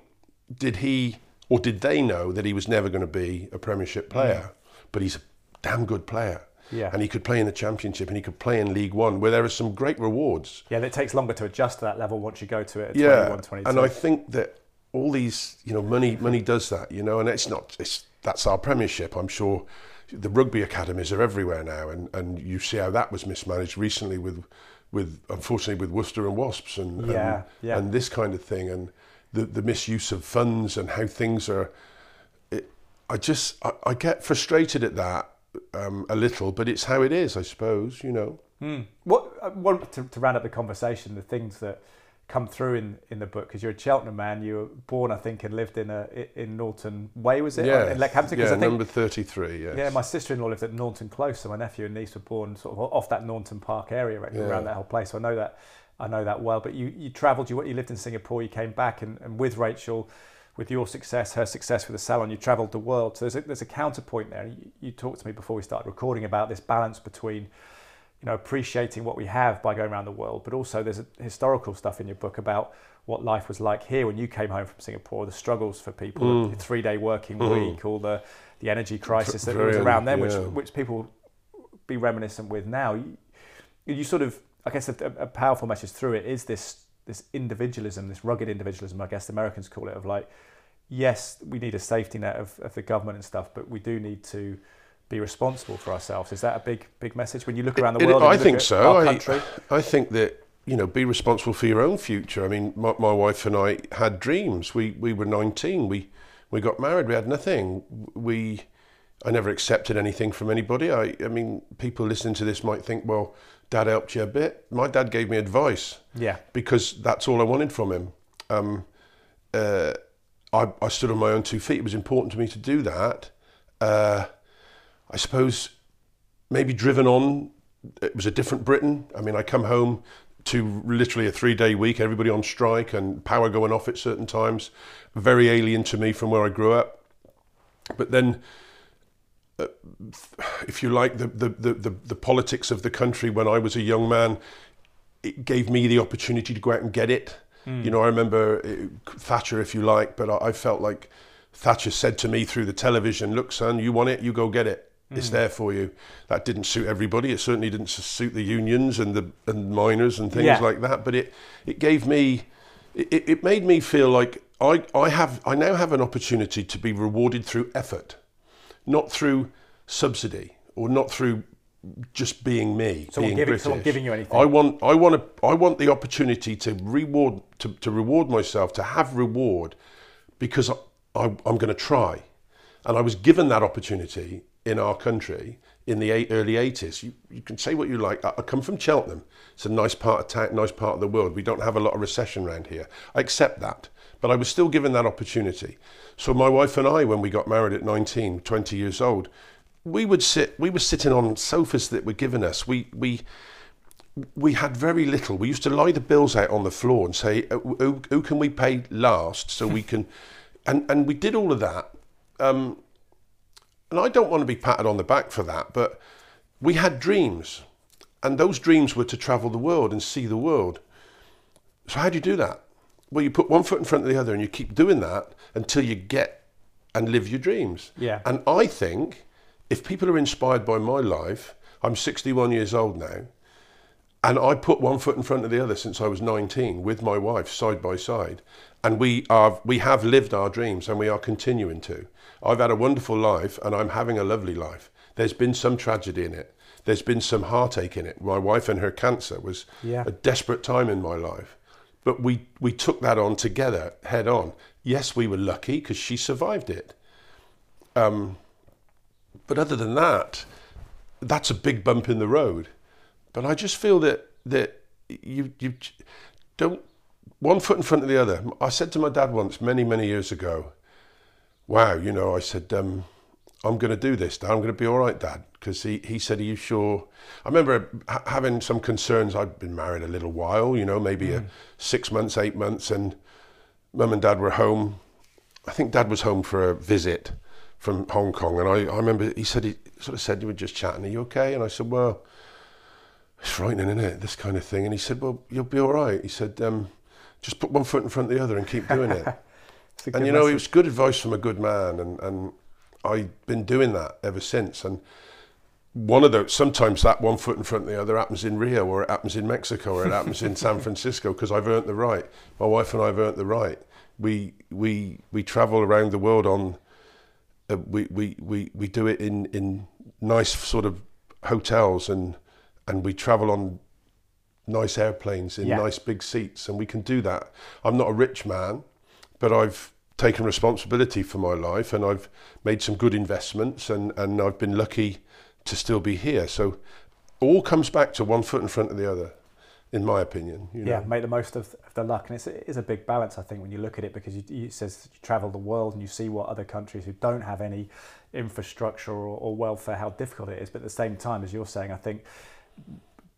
did he or did they know that he was never going to be a Premiership player? Mm. But he's a damn good player. Yeah. And he could play in the Championship and he could play in League One where there are some great rewards. yeah. It takes longer to adjust to that level once you go to it at Yeah. 21, 22. And I think that all these, you know, money money does that, you know, and it's not it's that's our premiership. I'm sure the rugby academies are everywhere now and, and you see how that was mismanaged recently with with unfortunately with Worcester and Wasps and Yeah, and, yeah. and this kind of thing and the, the misuse of funds and how things are it, I just I, I get frustrated at that um, a little, but it's how it is, I suppose, you know. Hmm. What I want to, to round up the conversation, the things that come through in, in the book, because you're a Cheltenham man, you were born, I think, and lived in a in Norton Way, was it? Yeah, in Leckhampton. yeah, I think, number thirty-three. Yes. Yeah, my sister-in-law lived at Norton Close, so my nephew and niece were born sort of off that Norton Park area, right, Yeah. around that whole place. So I know that I know that well. But you you travelled, you you lived in Singapore, you came back, and, and with Rachel, with your success, her success with the salon, you travelled the world. So there's a, there's a counterpoint there. You, you talked to me before we started recording about this balance between you know appreciating what we have by going around the world, but also there's a historical stuff in your book about what life was like here when you came home from Singapore, the struggles for people, mm. the three day working mm. week, all the the energy crisis that was around then, which which people be reminiscent with now. You, you sort of, I guess, a, a powerful message through it is this this individualism, this rugged individualism. I guess the Americans call it of like, yes, we need a safety net of, of the government and stuff, but we do need to be responsible for ourselves. Is that a big big message when you look around the It- world? I think so. I. I think that you know, be responsible for your own future. I mean, my, my wife and I had dreams. We we were nineteen. We we got married. We had nothing. We I never accepted anything from anybody. I I mean, people listening to this might think, well, Dad helped you a bit. My dad gave me advice Yeah. because that's all I wanted from him. Um, uh, I, I stood on my own two feet. It was important to me to do that. Uh, I suppose maybe driven on, it was a different Britain. I mean, I come home to literally a three day week, everybody on strike and power going off at certain times. Very alien to me from where I grew up. But then, if you like, the, the, the, the, politics of the country when I was a young man, it gave me the opportunity to go out and get it. You know, I remember uh, Thatcher, if you like, but I, I felt like Thatcher said to me through the television, "Look, son, you want it, you go get it." It's there for you. That didn't suit everybody. It certainly didn't suit the unions and the and miners and things Yeah. like that. But it it gave me it, it made me feel like I, I have I now have an opportunity to be rewarded through effort, not through subsidy or not through just being me. Someone being giving- British. someone giving you anything. I want I want to I want the opportunity to reward to, to reward myself to have reward because I, I, I'm going to try, and I was given that opportunity in our country in the eight, early 80s. You, you can say what you like. I, I come from Cheltenham. It's a nice part of town, nice part of the world. We don't have a lot of recession around here. I accept that, but I was still given that opportunity. So my wife and I, when we got married at 19, 20 years old, we would sit. We were sitting on sofas that were given us. We we we had very little. We used to lie the bills out on the floor and say, "Uh, who, who can we pay last so we can, and, and we did all of that. Um, and I don't want to be patted on the back for that, but we had dreams. And those dreams were to travel the world and see the world. So how do you do that? Well, you put one foot in front of the other and you keep doing that until you get and live your dreams. Yeah. And I think if people are inspired by my life, I'm 61 years old now, and I put one foot in front of the other since I was 19 with my wife side by side. And we are we have lived our dreams and we are continuing to. I've had a wonderful life and I'm having a lovely life. There's been some tragedy in it. There's been some heartache in it. My wife and her cancer was Yeah. a desperate time in my life. But we, we took that on together, head on. Yes, we were lucky because she survived it. Um, but other than that, that's a big bump in the road. But I just feel that that you you don't one foot in front of the other. I said to my dad once, many many years ago, "Wow, you know," I said, um, "I'm going to do this. Dad. I'm going to be all right, Dad." Because he, he said, "Are you sure?" I remember ha- having some concerns. I'd been married a little while, you know, maybe a six months, eight months, and Mum and Dad were home. I think Dad was home for a visit from Hong Kong, and I, I remember he said he sort of said, "You were just chatting. Are you okay?" And I said, "Well." it's frightening, isn't it? This kind of thing. And he said, Well, you'll be all right. He said, um, Just put one foot in front of the other and keep doing it. And you know, it was good advice from a good man. And, and I've been doing that ever since. And one of those, sometimes that one foot in front of the other happens in Rio or it happens in Mexico or it happens in San Francisco because I've earned the right. My wife and I have earned the right. We, we, we travel around the world on, uh, we, we, we, we do it in, in nice sort of hotels and, and we travel on nice airplanes in Yeah. nice big seats and we can do that. I'm not a rich man, but I've taken responsibility for my life and I've made some good investments and, and I've been lucky to still be here. So all comes back to one foot in front of the other, in my opinion. You know? yeah, make the most of, the luck, and it's, it is a big balance, I think, when you look at it, because you, you, it says you travel the world and you see what other countries who don't have any infrastructure or, or welfare, how difficult it is. But at the same time, as you're saying, I think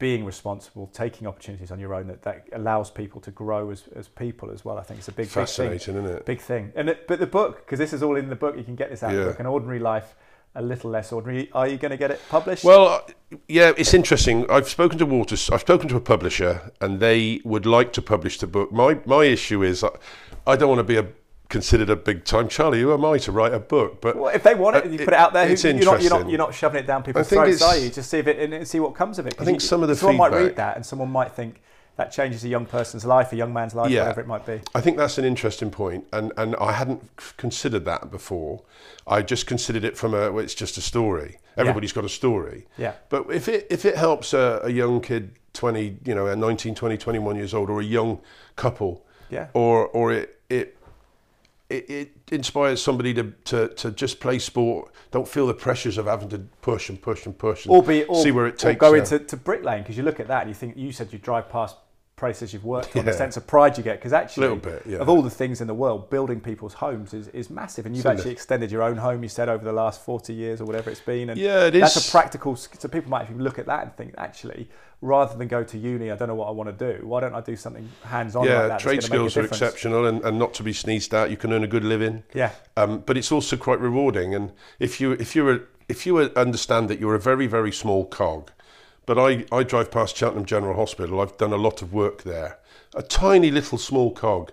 being responsible, taking opportunities on your own, that, that allows people to grow as, as people as well. I think it's a big, big thing. Fascinating, isn't it? Big thing. And it, but the book, because this is all in the book, you can get this out of Yeah. the book. An ordinary life, a little less ordinary. Are you going to get it published? Well, yeah, it's interesting. I've spoken to Waters. I've spoken to a publisher, and they would like to publish the book. My my issue is, I, I don't want to be a considered a big time Charlie. Who am I to write a book? But Well, if they want it, Uh, and you put it out there. it's You're not, you're not, interesting. you're not shoving it down people's throats, are you? Just see if it and see what comes of it. I think you- some of the someone might read that, and someone might think that changes a young person's life, a young man's life, Yeah. whatever it might be. I think that's an interesting point, and and I hadn't considered that before. I just considered it from a well, it's just a story. Everybody's got a story. Yeah. But if it if it helps a, a young kid, 20, you know, a 19, 20, 21 years old, or a young couple, Yeah. or or it it it, it inspires somebody to, to, to just play sport, don't feel the pressures of having to push and push and push and Or be, or, see where it or takes go you. into to bricklaying because you look at that and you think you said you drive past places you've worked on, the sense of pride you get because actually, bit, yeah. of all the things in the world, building people's homes is, is massive, and you've Isn't it? actually extended your own home. You said over the last forty years or whatever it's been, and Yeah, it that's is. a practical. So people might actually look at that and think, actually, rather than go to uni, I don't know what I want to do. Why don't I do something hands-on yeah, like that? trade a skills are exceptional and, and not to be sneezed at. You can earn a good living. Yeah, um, but it's also quite rewarding. And if you if you were if you understand that you're a very very small cog, but I I drive past Cheltenham General Hospital. I've done a lot of work there. A tiny little small cog,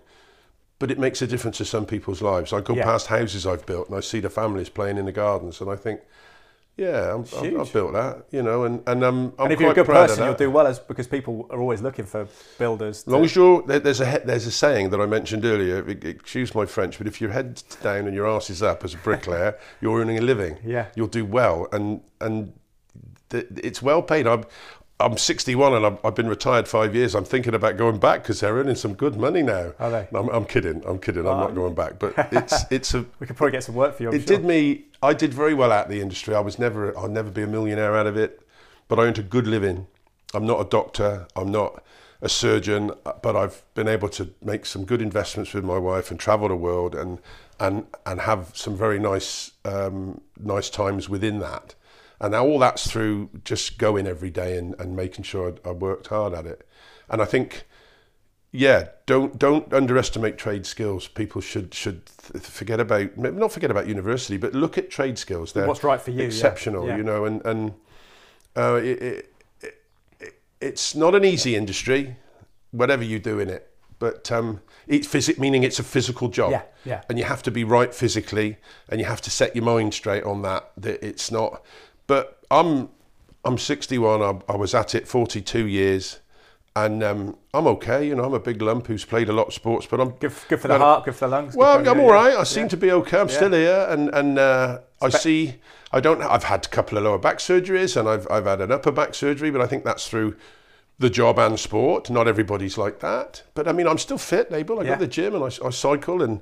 but it makes a difference to some people's lives. I go Yeah. past houses I've built and I see the families playing in the gardens, and I think. Yeah, I'm, I'm, I've built that, you know, and and um, I'm and if you're a good person, you'll do well as because people are always looking for builders. As long as you're there- there's a there's a saying that I mentioned earlier. Excuse my French, but if your head's down and your arse is up as a bricklayer, you're earning a living. Yeah. you'll do well, and and it's well paid. I'm I'm 61 and I've, I've been retired five years. I'm thinking about going back because they're earning some good money now. Are they? I'm, I'm kidding. I'm kidding. I'm not going back. But it's it's a we could probably get some work for you. I'm it sure. did me. I did very well out of the industry. I was never. I'll never be a millionaire out of it, but I earned a good living. I'm not a doctor. I'm not a surgeon, but I've been able to make some good investments with my wife and travel the world and and and have some very nice um, nice times within that. And now all that's through just going every day and, and making sure I, I worked hard at it. And I think yeah, don't don't underestimate trade skills. People should should th- forget about not forget about university, but look at trade skills. They're What's right for you, Exceptional, yeah. you know, and and uh, it, it, it, it's not an easy industry, whatever you do in it. But um, it's physic, meaning it's a physical job. Yeah, yeah. And you have to be right physically, and you have to set your mind straight on that. That it's not. But I'm I'm 61. I, I was at it 42 years, and um, I'm okay. You know, I'm a big lump who's played a lot of sports, but I'm Good, good for the heart, good for the lungs. well, I'm everything, all yeah. right. I seem to be okay. I'm still here, and and uh, I see. I don't. I've had a couple of lower back surgeries, and I've I've had an upper back surgery, but I think that's through the job and sport. Not everybody's like that, but I mean, I'm still fit, able. I go to the gym and I, I cycle, and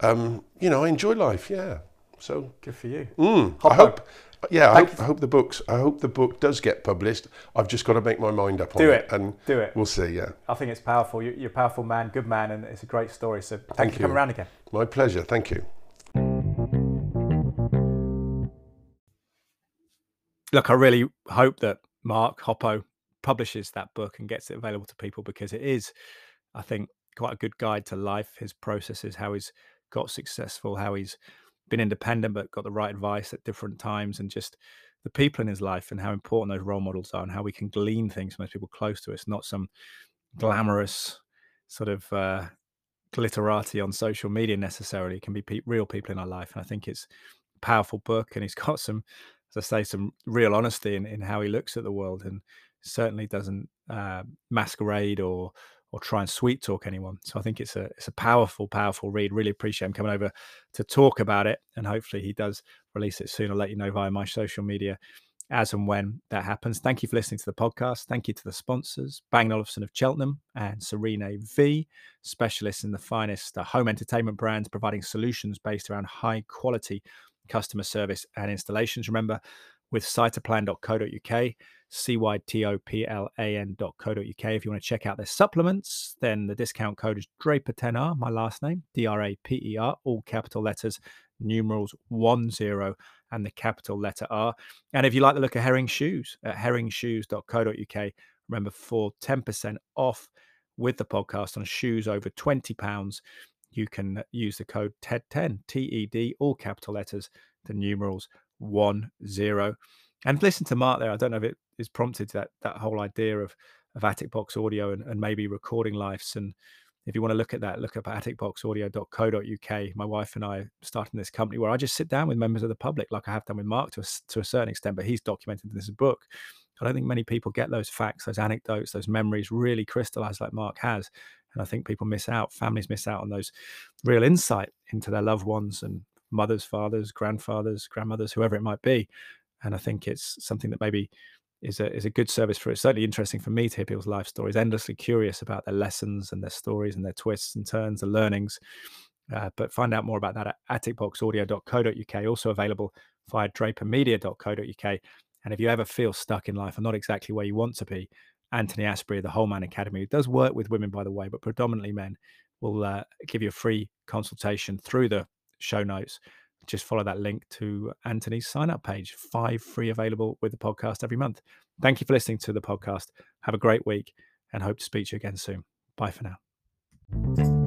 um, you know, I enjoy life. Yeah. So Good for you. mm, I hope. Yeah, I hope, I hope the books. I hope the book does get published. I've just got to make my mind up on Do it, it. and Do it. we'll see. Yeah, I think it's powerful. You- You're a powerful man, good man, and it's a great story. So thank, you for coming around again. my pleasure. Thank you. Look, I really hope that Mark Hoppo publishes that book and gets it available to people because it is, I think, quite a good guide to life, his processes, how he's got successful, how he's been independent but got the right advice at different times, and just the people in his life and how important those role models are and how we can glean things from those people close to us, not some glamorous sort of uh, glitterati on social media necessarily. It can be pe- real people in our life. And I think it's a powerful book and he's got some, as I say, some real honesty in, in how he looks at the world and certainly doesn't uh, masquerade or or try and sweet talk anyone. So I think it's a it's a powerful, powerful read. Really appreciate him coming over to talk about it. And hopefully he does release it soon. I'll let you know via my social media as and when that happens. Thank you for listening to the podcast. Thank you to the sponsors, Bang Olufsen of Cheltenham and Serene V, specialists in the finest uh, home entertainment brands, providing solutions based around high quality customer service and installations. Remember, with cytoplan.co.uk, C-Y-T-O-P-L-A-N.co.uk. If you want to check out their supplements, then the discount code is Draper10R, my last name, D-R-A-P-E-R, all capital letters, numerals one zero and the capital letter R. And if you like the look of Herring Shoes at herringshoes.co.uk, remember for 10% off with the podcast on shoes over 20 pounds, you can use the code TED10, T E D, all capital letters, the numerals one zero. And listen to Mark there. I don't know if it is prompted to that that whole idea of of Attic Box Audio and, and maybe recording lives. And if you want to look at that, look up atticboxaudio.co.uk. My wife and I starting this company where I just sit down with members of the public, like I have done with Mark to a, to a certain extent, but he's documented in this book. I don't think many people get those facts, those anecdotes, those memories really crystallized like Mark has. And I think people miss out, families miss out on those real insight into their loved ones and mothers, fathers, grandfathers, grandmothers, whoever it might be. And I think it's something that maybe is a is a good service for it's certainly interesting for me to hear people's life stories, endlessly curious about their lessons and their stories and their twists and turns, the learnings. Uh, but find out more about that at atticboxaudio.co.uk, also available via drapermedia.co.uk. And if you ever feel stuck in life and not exactly where you want to be, Anthony Asprey of the Whole Man Academy, who does work with women, by the way, but predominantly men, will uh, give you a free consultation through the show notes. Just follow that link to Anthony's sign up page. Five free available with the podcast every month. Thank you for listening to the podcast. Have a great week and hope to speak to you again soon. Bye for now.